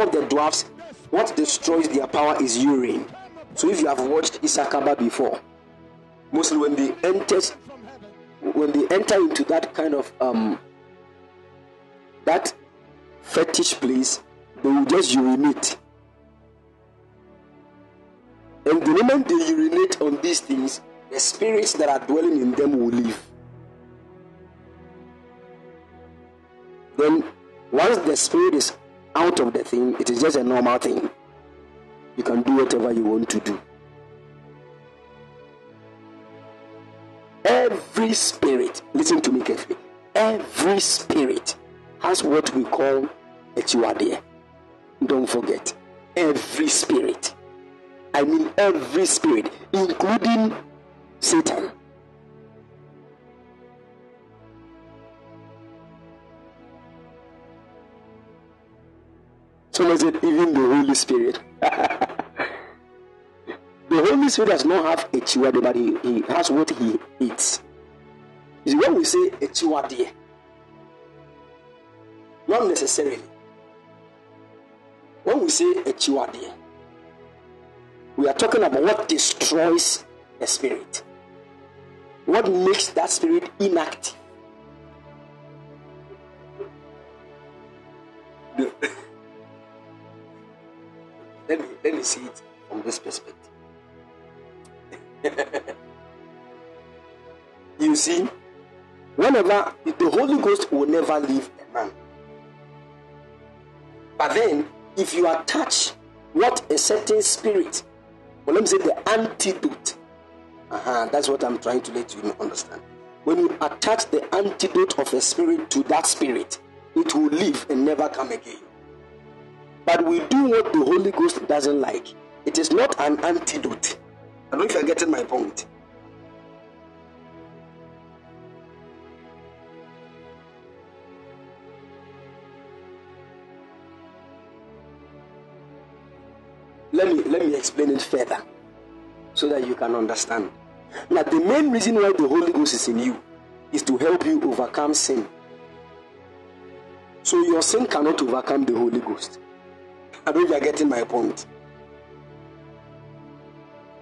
some of the dwarfs, what destroys their power is urine. So if you have watched Issakaba before, mostly when they enter when they enter into that kind of um that fetish place, they will just urinate. And the moment they urinate on these things, the spirits that are dwelling in them will leave. Then, once the spirit is out of the thing, it is just a normal thing. You can do whatever you want to do. Every spirit, listen to me carefully, every spirit has what we call a chiwadia. Don't forget, every spirit. I mean, every spirit, including Satan. Someone said, even the Holy Spirit. the Holy Spirit does not have a chiwade, but he, he has what he eats. When we say a chiwade, not necessarily. When we say a chiwade, we are talking about what destroys a spirit, what makes that spirit inactive. Let me let me see it from this perspective. you see, whenever the Holy Ghost will never leave a man. But then, if you attach what a certain spirit, well, let me say the antidote. Uh-huh, that's what I'm trying to let you understand. When you attach the antidote of a spirit to that spirit, it will leave and never come again. But we do what the Holy Ghost doesn't like. It is not an antidote. I don't know if you're getting my point. Let me let me explain it further so that you can understand. Now, the main reason why the Holy Ghost is in you is to help you overcome sin. So your sin cannot overcome the Holy Ghost. I know you are getting my point.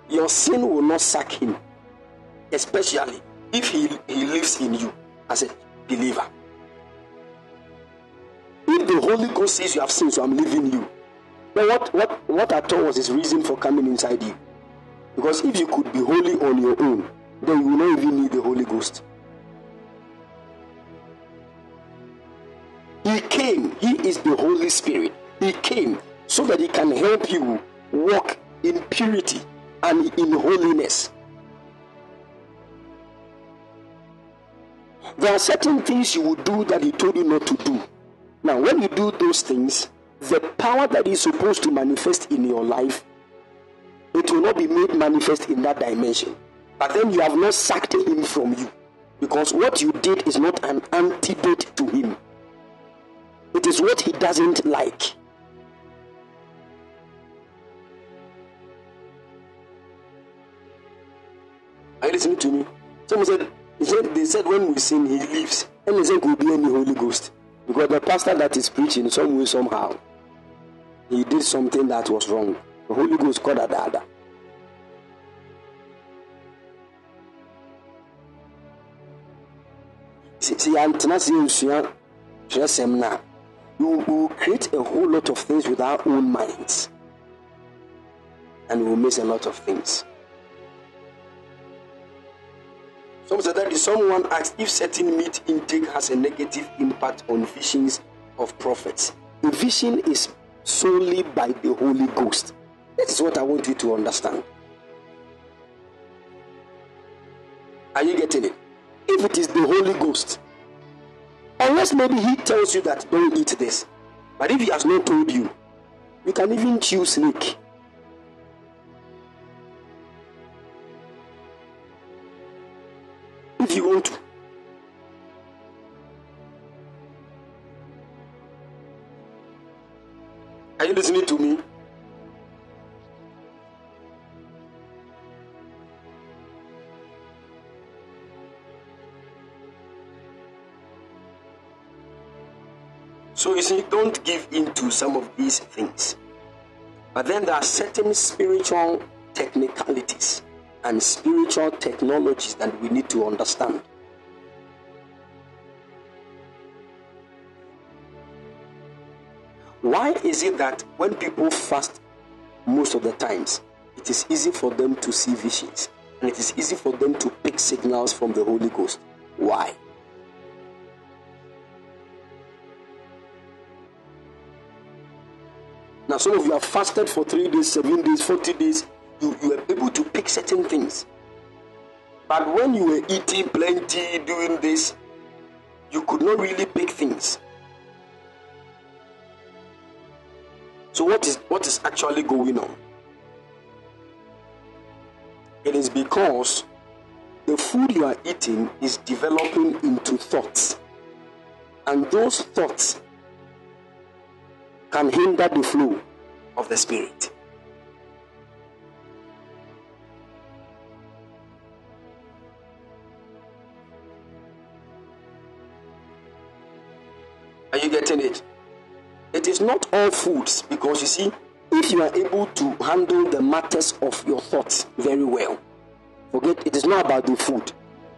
Your sin will not sack him, especially if he, he lives in you as a believer. If the Holy Ghost says you have sinned, so I'm leaving you. Then what, what, what at all was his reason for coming inside you? Because if you could be holy on your own, then you will not even need the Holy Ghost. He came, He is the Holy Spirit. He came so that He can help you walk in purity and in holiness. There are certain things you will do that He told you not to do. Now, when you do those things, the power that is supposed to manifest in your life, it will not be made manifest in that dimension. But then you have not sacked him from you because what you did is not an antidote to him. It is what he doesn't like. Are you listening to me? Someone said, he they said when we sin, he leaves. And they said could be any Holy Ghost. Because the pastor that is preaching, some way, somehow, he did something that was wrong. The Holy Ghost called Adada. See, see, see nsua hwɛsɛm no a we will create a whole lot of things with our own minds and we will miss a lot of things some said that someone asked if certain meat intake has a negative impact on visions of prophets the vision is solely by the holy ghost that is what i want you to understand are you getting it if it is the holy ghost Unless maybe he tells you that don't eat this. But if he has not told you, you can even chew snake. Listening to me? So you see, don't give in to some of these things. But then there are certain spiritual technicalities and spiritual technologies that we need to understand. Why is it that when people fast most of the times, it is easy for them to see visions and it is easy for them to pick signals from the Holy Ghost? Why? Now, some of you have fasted for three days, seven days, 40 days. You, you were able to pick certain things. But when you were eating plenty, doing this, you could not really pick things. So, what is, what is actually going on? It is because the food you are eating is developing into thoughts. And those thoughts can hinder the flow of the Spirit. Not all foods because you see, if you are able to handle the matters of your thoughts very well, forget it is not about the food,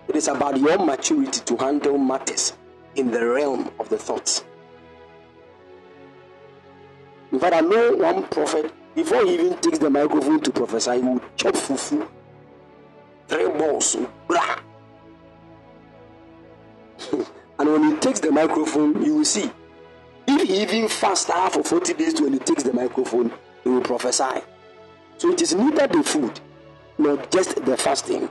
it is about your maturity to handle matters in the realm of the thoughts. In fact, I know one prophet, before he even takes the microphone to prophesy, he will chop fufu, three balls, and when he takes the microphone, you will see. Even half for 40 days when he takes the microphone, he will prophesy. So it is neither the food nor just the fasting.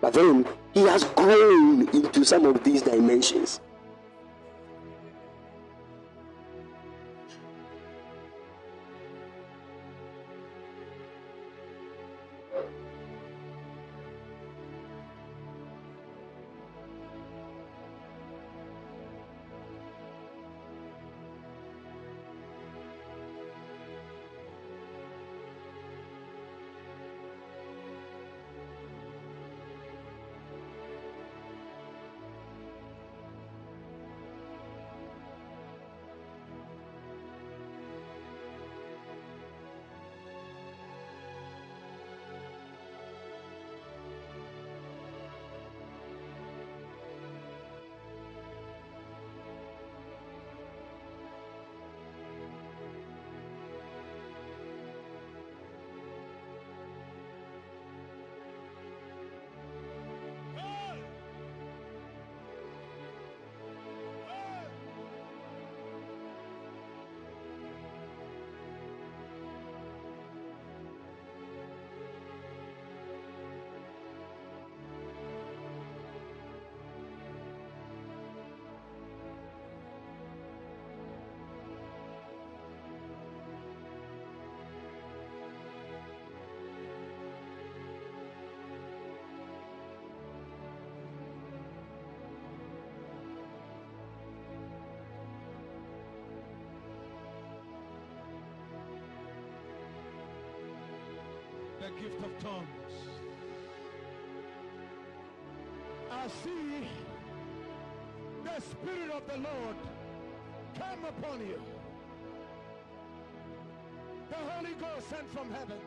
But then he has grown into some of these dimensions. Gift of tongues. I see the Spirit of the Lord come upon you. The Holy Ghost sent from heaven.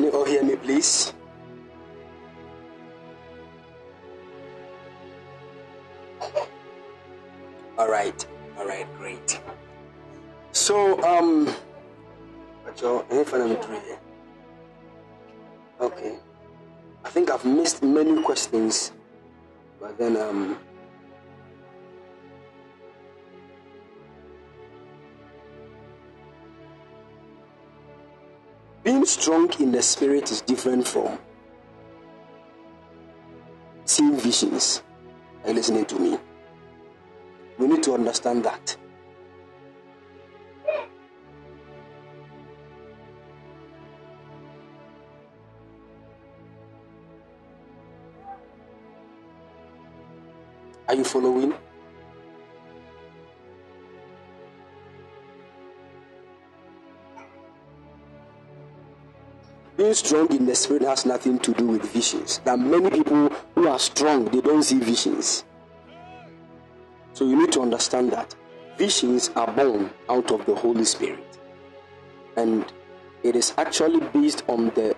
Can you all hear me, please? All right, all right, great. So, um. Okay, I think I've missed many questions, but then um. Being strong in the spirit is different from seeing visions. You listening to me? We need to understand that. Are you following? Being strong in the spirit has nothing to do with visions. Are many people who are strong, they don't see visions. So you need to understand that visions are born out of the Holy Spirit. And it is actually based on the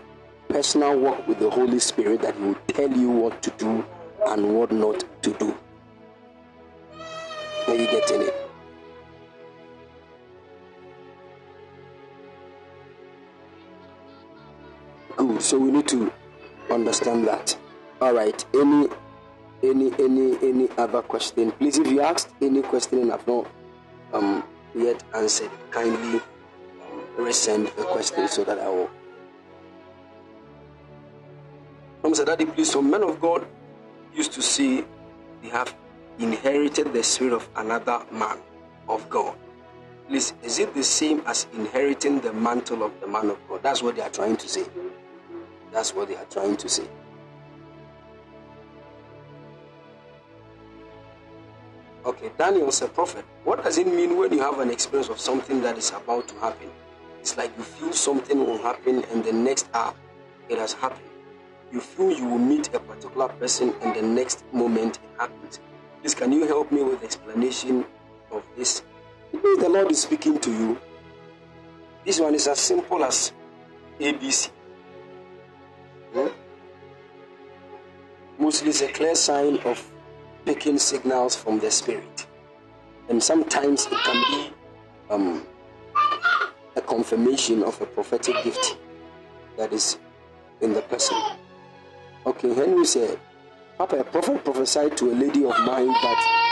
personal work with the Holy Spirit that will tell you what to do and what not to do. Are you getting it? So we need to understand that. All right. Any any any any other question? Please, if you asked any question and I've not um yet answered, kindly um, resend the question so that I will. Mom said, Daddy, please, some men of God used to say they have inherited the spirit of another man of God. Please, is it the same as inheriting the mantle of the man of God? That's what they are trying to say. That's what they are trying to say. Okay, Daniel Daniel's a prophet. What does it mean when you have an experience of something that is about to happen? It's like you feel something will happen, and the next hour it has happened. You feel you will meet a particular person, and the next moment it happens. Please, can you help me with the explanation of this? It means the Lord is speaking to you. This one is as simple as ABC. Mostly, it's a clear sign of picking signals from the Spirit, and sometimes it can be um, a confirmation of a prophetic gift that is in the person. Okay, Henry said, Papa, a prophet prophesied to a lady of mine that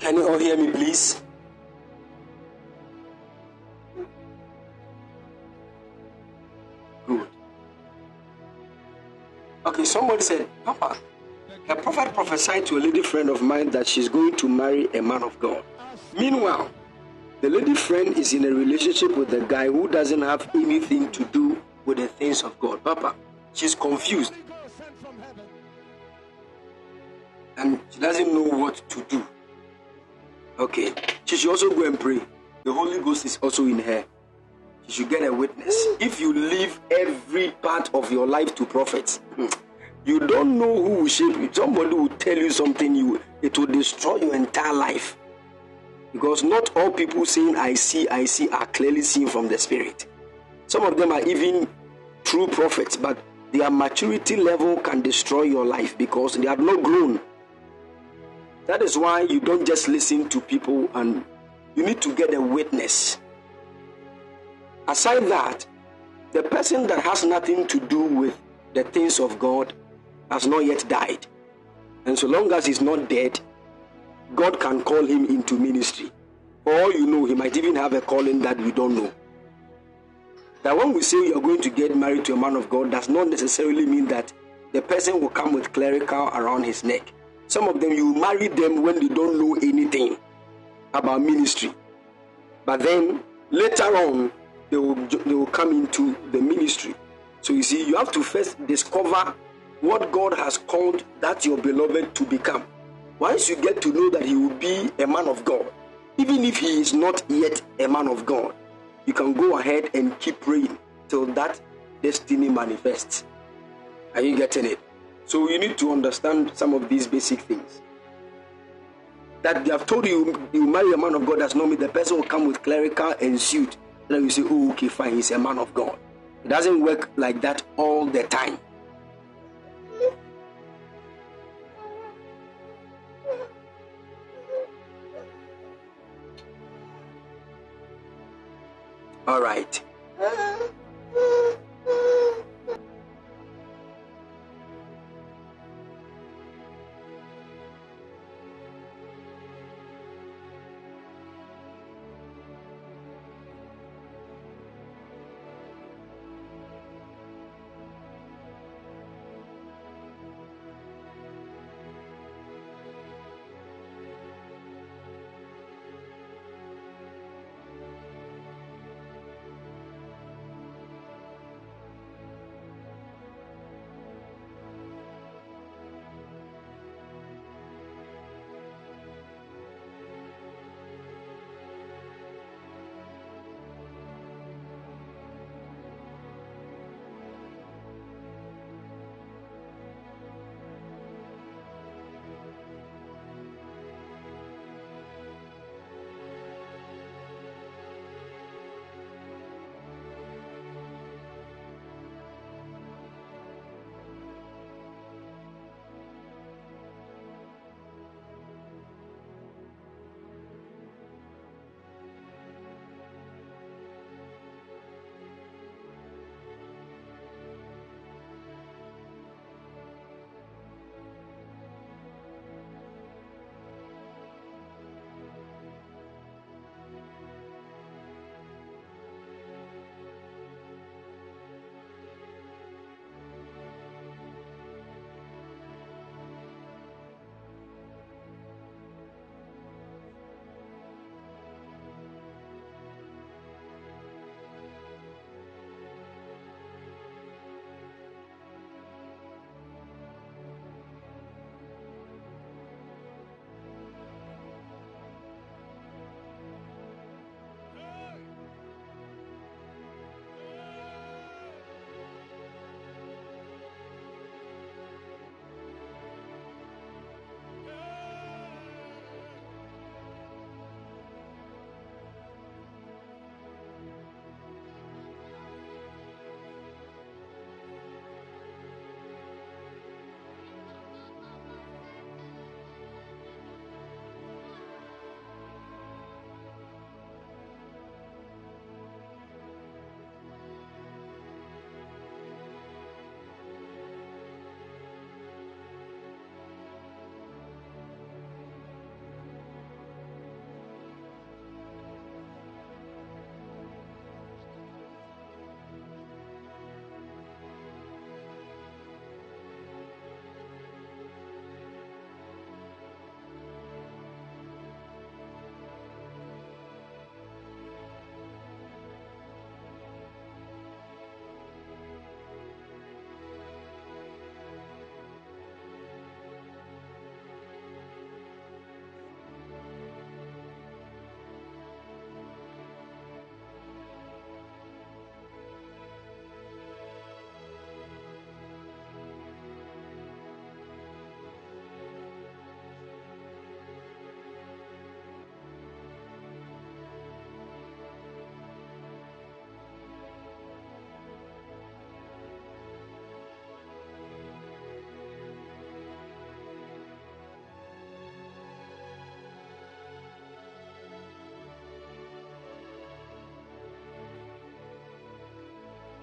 Can you all hear me, please? Good. Okay, somebody said, Papa, a prophet prophesied to a lady friend of mine that she's going to marry a man of God. Meanwhile, the lady friend is in a relationship with a guy who doesn't have anything to do with the things of God. Papa, she's confused also in her. You should get a witness. If you leave every part of your life to prophets, you don't know who will shape you. Somebody will tell you something, you it will destroy your entire life. Because not all people saying I see, I see are clearly seen from the spirit. Some of them are even true prophets, but their maturity level can destroy your life because they have not grown. That is why you don't just listen to people and you need to get a witness. Aside that, the person that has nothing to do with the things of God has not yet died. And so long as he's not dead, God can call him into ministry. Or you know, he might even have a calling that we don't know. That when we say you're going to get married to a man of God, does not necessarily mean that the person will come with clerical around his neck. Some of them, you marry them when they don't know anything about ministry. But then later on, they will, they will come into the ministry. So you see, you have to first discover what God has called that your beloved to become. Once you get to know that he will be a man of God, even if he is not yet a man of God, you can go ahead and keep praying till that destiny manifests. Are you getting it? So you need to understand some of these basic things. That they have told you you marry a man of God does not mean the person will come with clerical and suit. Then you say, oh, okay, fine, he's a man of God. It doesn't work like that all the time. All right.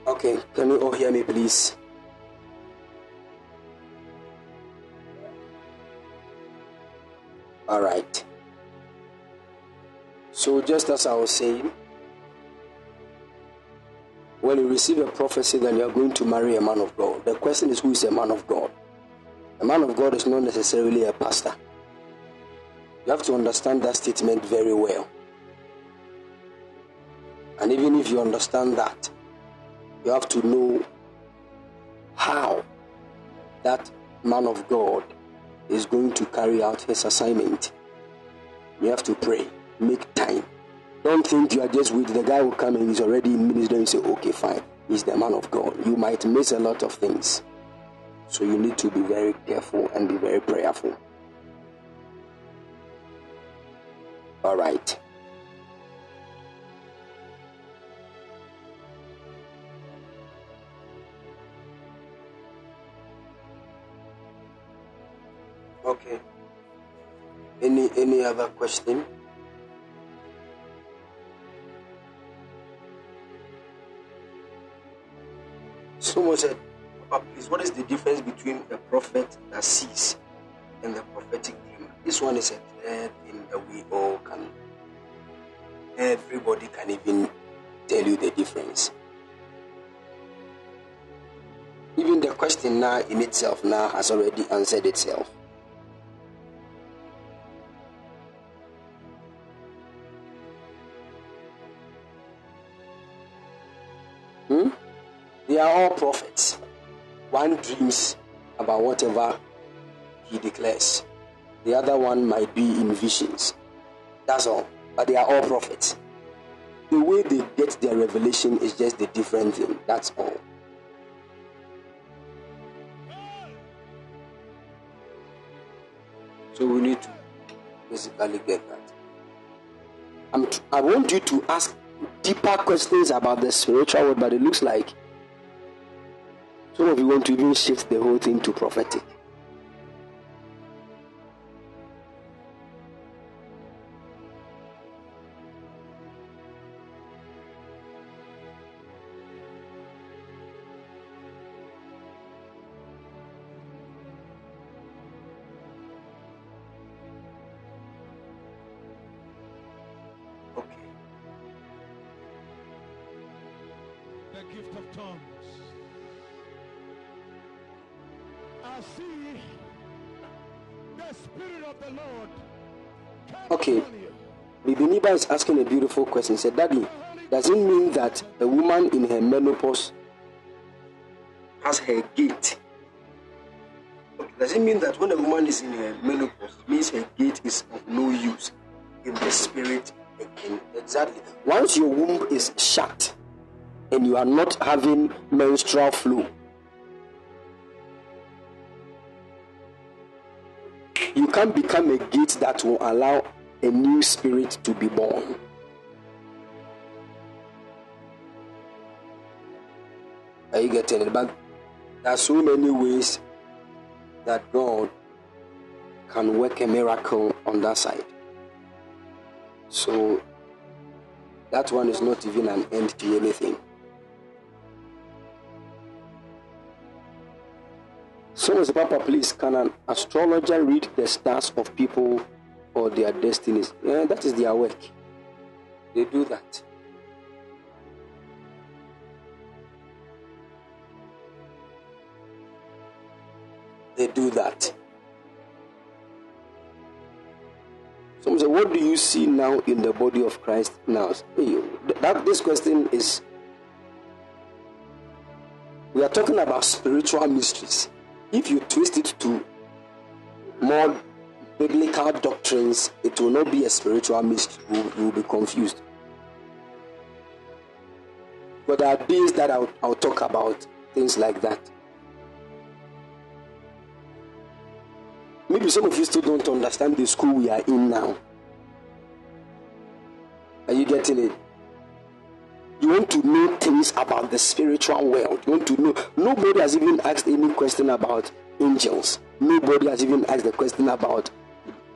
Okay, can you all hear me, please? All right. So, just as I was saying, when you receive a prophecy that you are going to marry a man of God, the question is who is a man of God? A man of God is not necessarily a pastor. You have to understand that statement very well. And even if you understand that, you have to know how that man of God is going to carry out his assignment. You have to pray, make time. Don't think you are just with the guy who come and he's already in ministry and say, okay, fine, he's the man of God. You might miss a lot of things. So you need to be very careful and be very prayerful. All right. Any question? Someone said, please, what is the difference between a prophet that sees and the prophetic dream? This one is a clear thing that we all can, everybody can even tell you the difference. Even the question now in itself now has already answered itself. They are all prophets. One dreams about whatever he declares. The other one might be in visions. That's all. But they are all prophets. The way they get their revelation is just the different thing. That's all. So we need to basically get that. I'm t- I want you to ask deeper questions about the spiritual world, but it looks like some of you want to even shift the whole thing to prophetic. Bibiniba is asking a beautiful question. He said, Daddy, does it mean that a woman in her menopause has her gate? Does it mean that when a woman is in her menopause, it means her gate is of no use in the spirit again? Exactly. Once your womb is shut and you are not having menstrual flow, you can't become a gate that will allow a new spirit to be born. Are you getting it? But there are so many ways that God can work a miracle on that side. So that one is not even an end to anything. Said, Papa, please, can an astrologer read the stars of people or their destinies? Yeah, that is their work. They do that. They do that. Someone said, What do you see now in the body of Christ now? That, this question is. We are talking about spiritual mysteries. If you twist it to more biblical doctrines, it will not be a spiritual mystery. You will, be confused. But there are days that I'll, I'll talk about things like that. Maybe some of you still don't understand the school we are in now. Are you getting it? You want to know things about the spiritual world. You want to know. Nobody has even asked any question about angels. Nobody has even asked the question about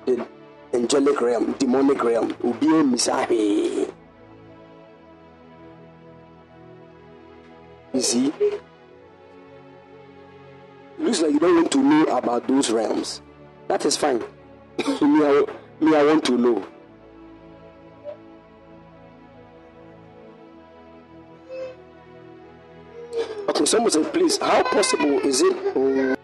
the angelic realm, demonic realm. Ubie misahe. You see? Looks like you don't want to know about those realms. That is fine. me, I, me, I want to know. Okay, someone said, please, how possible is it?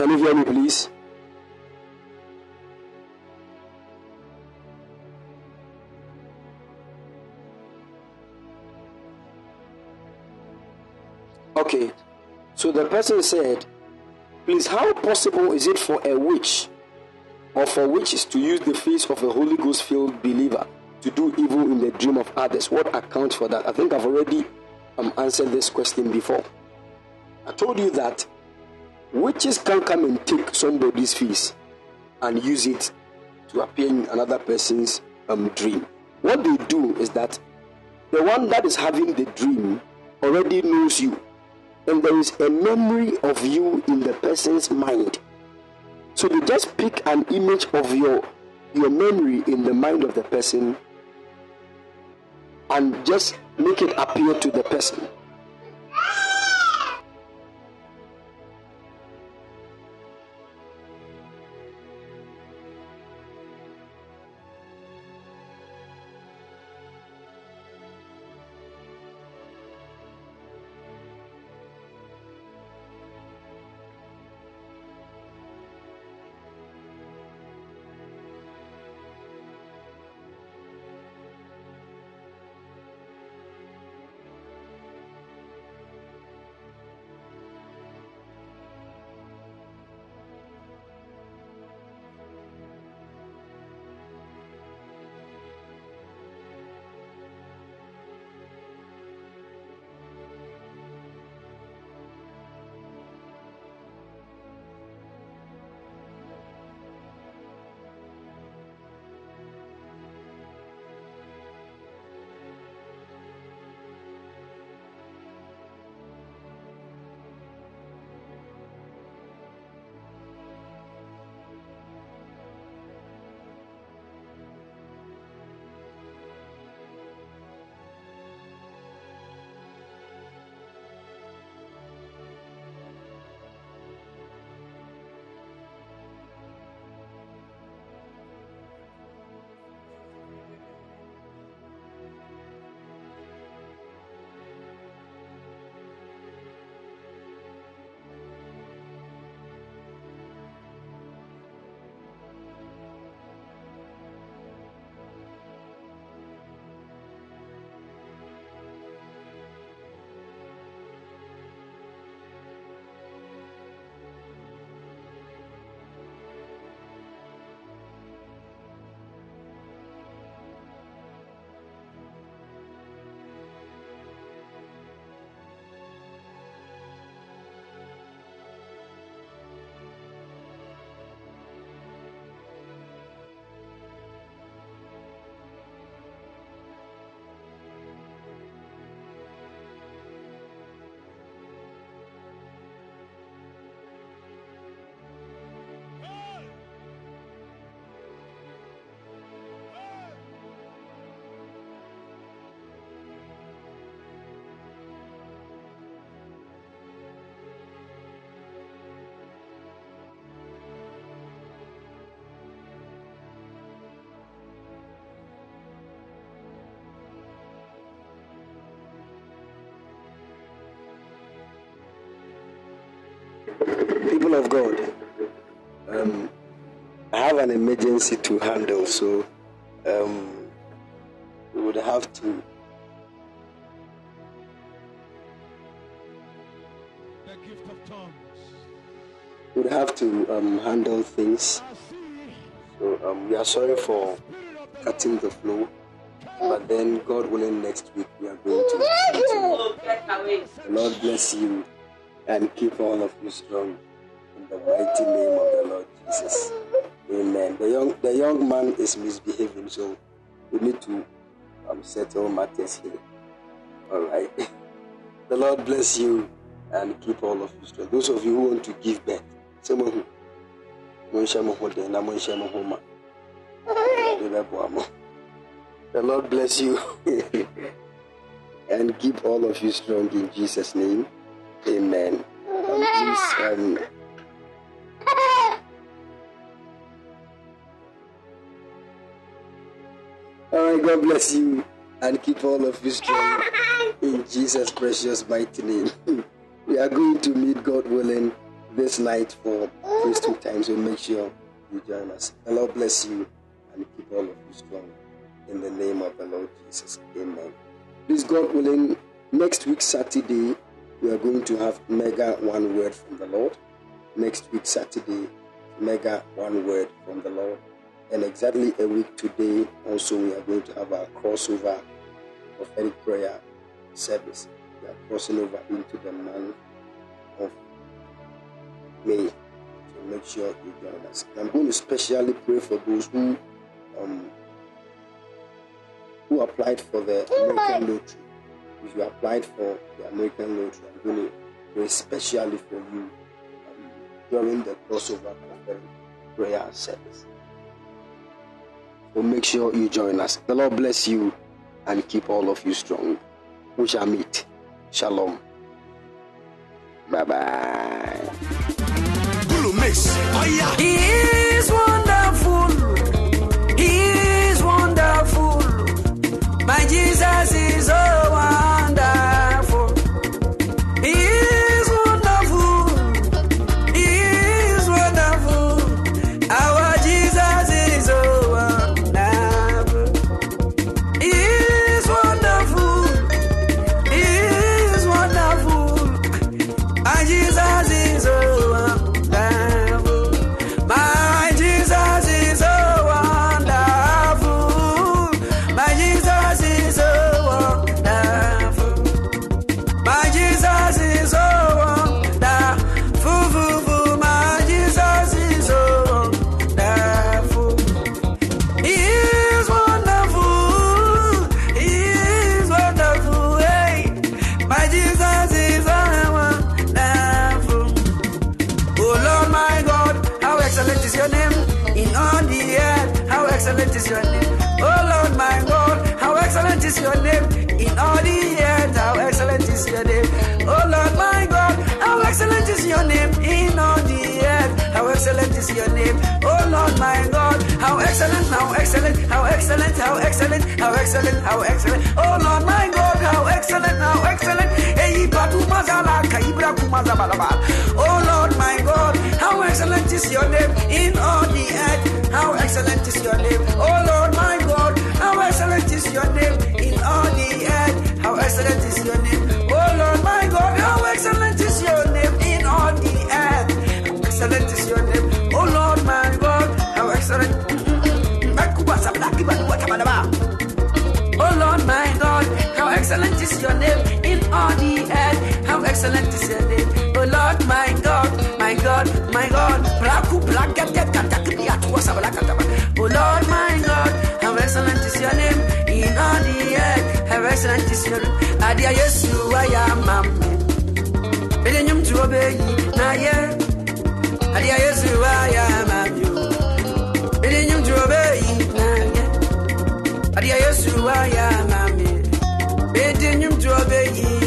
Can you hear me, please? Okay, so the person said, Please, how possible is it for a witch or for witches to use the face of a Holy Ghost filled believer to do evil in the dream of others? What accounts for that? I think I've already um, answered this question before. I told you that witches can come and take somebody's face and use it to appear in another person's um, dream. What they do is that the one that is having the dream already knows you, and there is a memory of you in the person's mind. So they just pick an image of your your memory in the mind of the person and just make it appear to the person. People of God, um, I have an emergency to handle, so um, we would have to. The gift of tongues. We would have to um, handle things. So um, we are sorry for Spirit of the cutting the flow, but then God willing, next week we are going to continue. The Lord bless you and keep all of you strong in the mighty name of the Lord Jesus. Amen. The young the young man is misbehaving, so we need to um, settle matters here. All right. The Lord bless you and keep all of you strong. Those of you who want to give birth. Awurade bɛboa mo. The Lord bless you and keep all of you strong in Jesus' name. Amen. Um, all right, God bless you and keep all of you strong in Jesus' precious mighty name. we are going to meet God willing this night for priesthood time, so make sure you join us. The Lord bless you and keep all of you strong in the name of the Lord Jesus. Amen. Please, God willing, next week, Saturday, we are going to have mega one word from the Lord. Next week, Saturday, mega one word from the Lord. And exactly a week today, also, we are going to have our crossover prophetic prayer service. We are crossing over into the month of May. So make sure you join us. And I'm going to specially pray for those who um, who applied for the American lottery. If you applied for the American lottery, I'm going to pray specially for you um, during the crossover prophetic prayer service. So make sure you join us. The Lord bless you and keep all of you strong. We shall meet. Shalom. Bye bye. Is your name. Oh Lord my God, how excellent is your name in all the earth. How excellent is your name. Oh Lord my God, how excellent is your name in all the earth. How excellent is your name. Oh Lord my God, how excellent, how excellent, how excellent, how excellent, how excellent, how excellent. Oh Lord my God, how excellent, how excellent. Hey, Batu Mazala, Kaibra Kumazabalaba. Oh how excellent is your name in all the earth. How excellent is your name. Oh Lord my God, how excellent is your name in all the earth. How excellent is your name. Oh Lord my God, how excellent is your name in all the earth. How excellent is your name. Oh Lord my God, how excellent. Oh Lord my God, how excellent is your name in all the earth. How excellent is your name. Lord my God, my God, my God. Braku blakete katakbi atuwa sabalakataba. Oh Lord my God, how excellent is your name in all the earth. How excellent is your name. Adia Yesu I am ayamam. Elenyum tu obeyi na ye. Adia Yesu I ayamam yo. Elenyum tu obeyi na ye. Adia Yesu I ayamam yo. Elenyum tu obeyi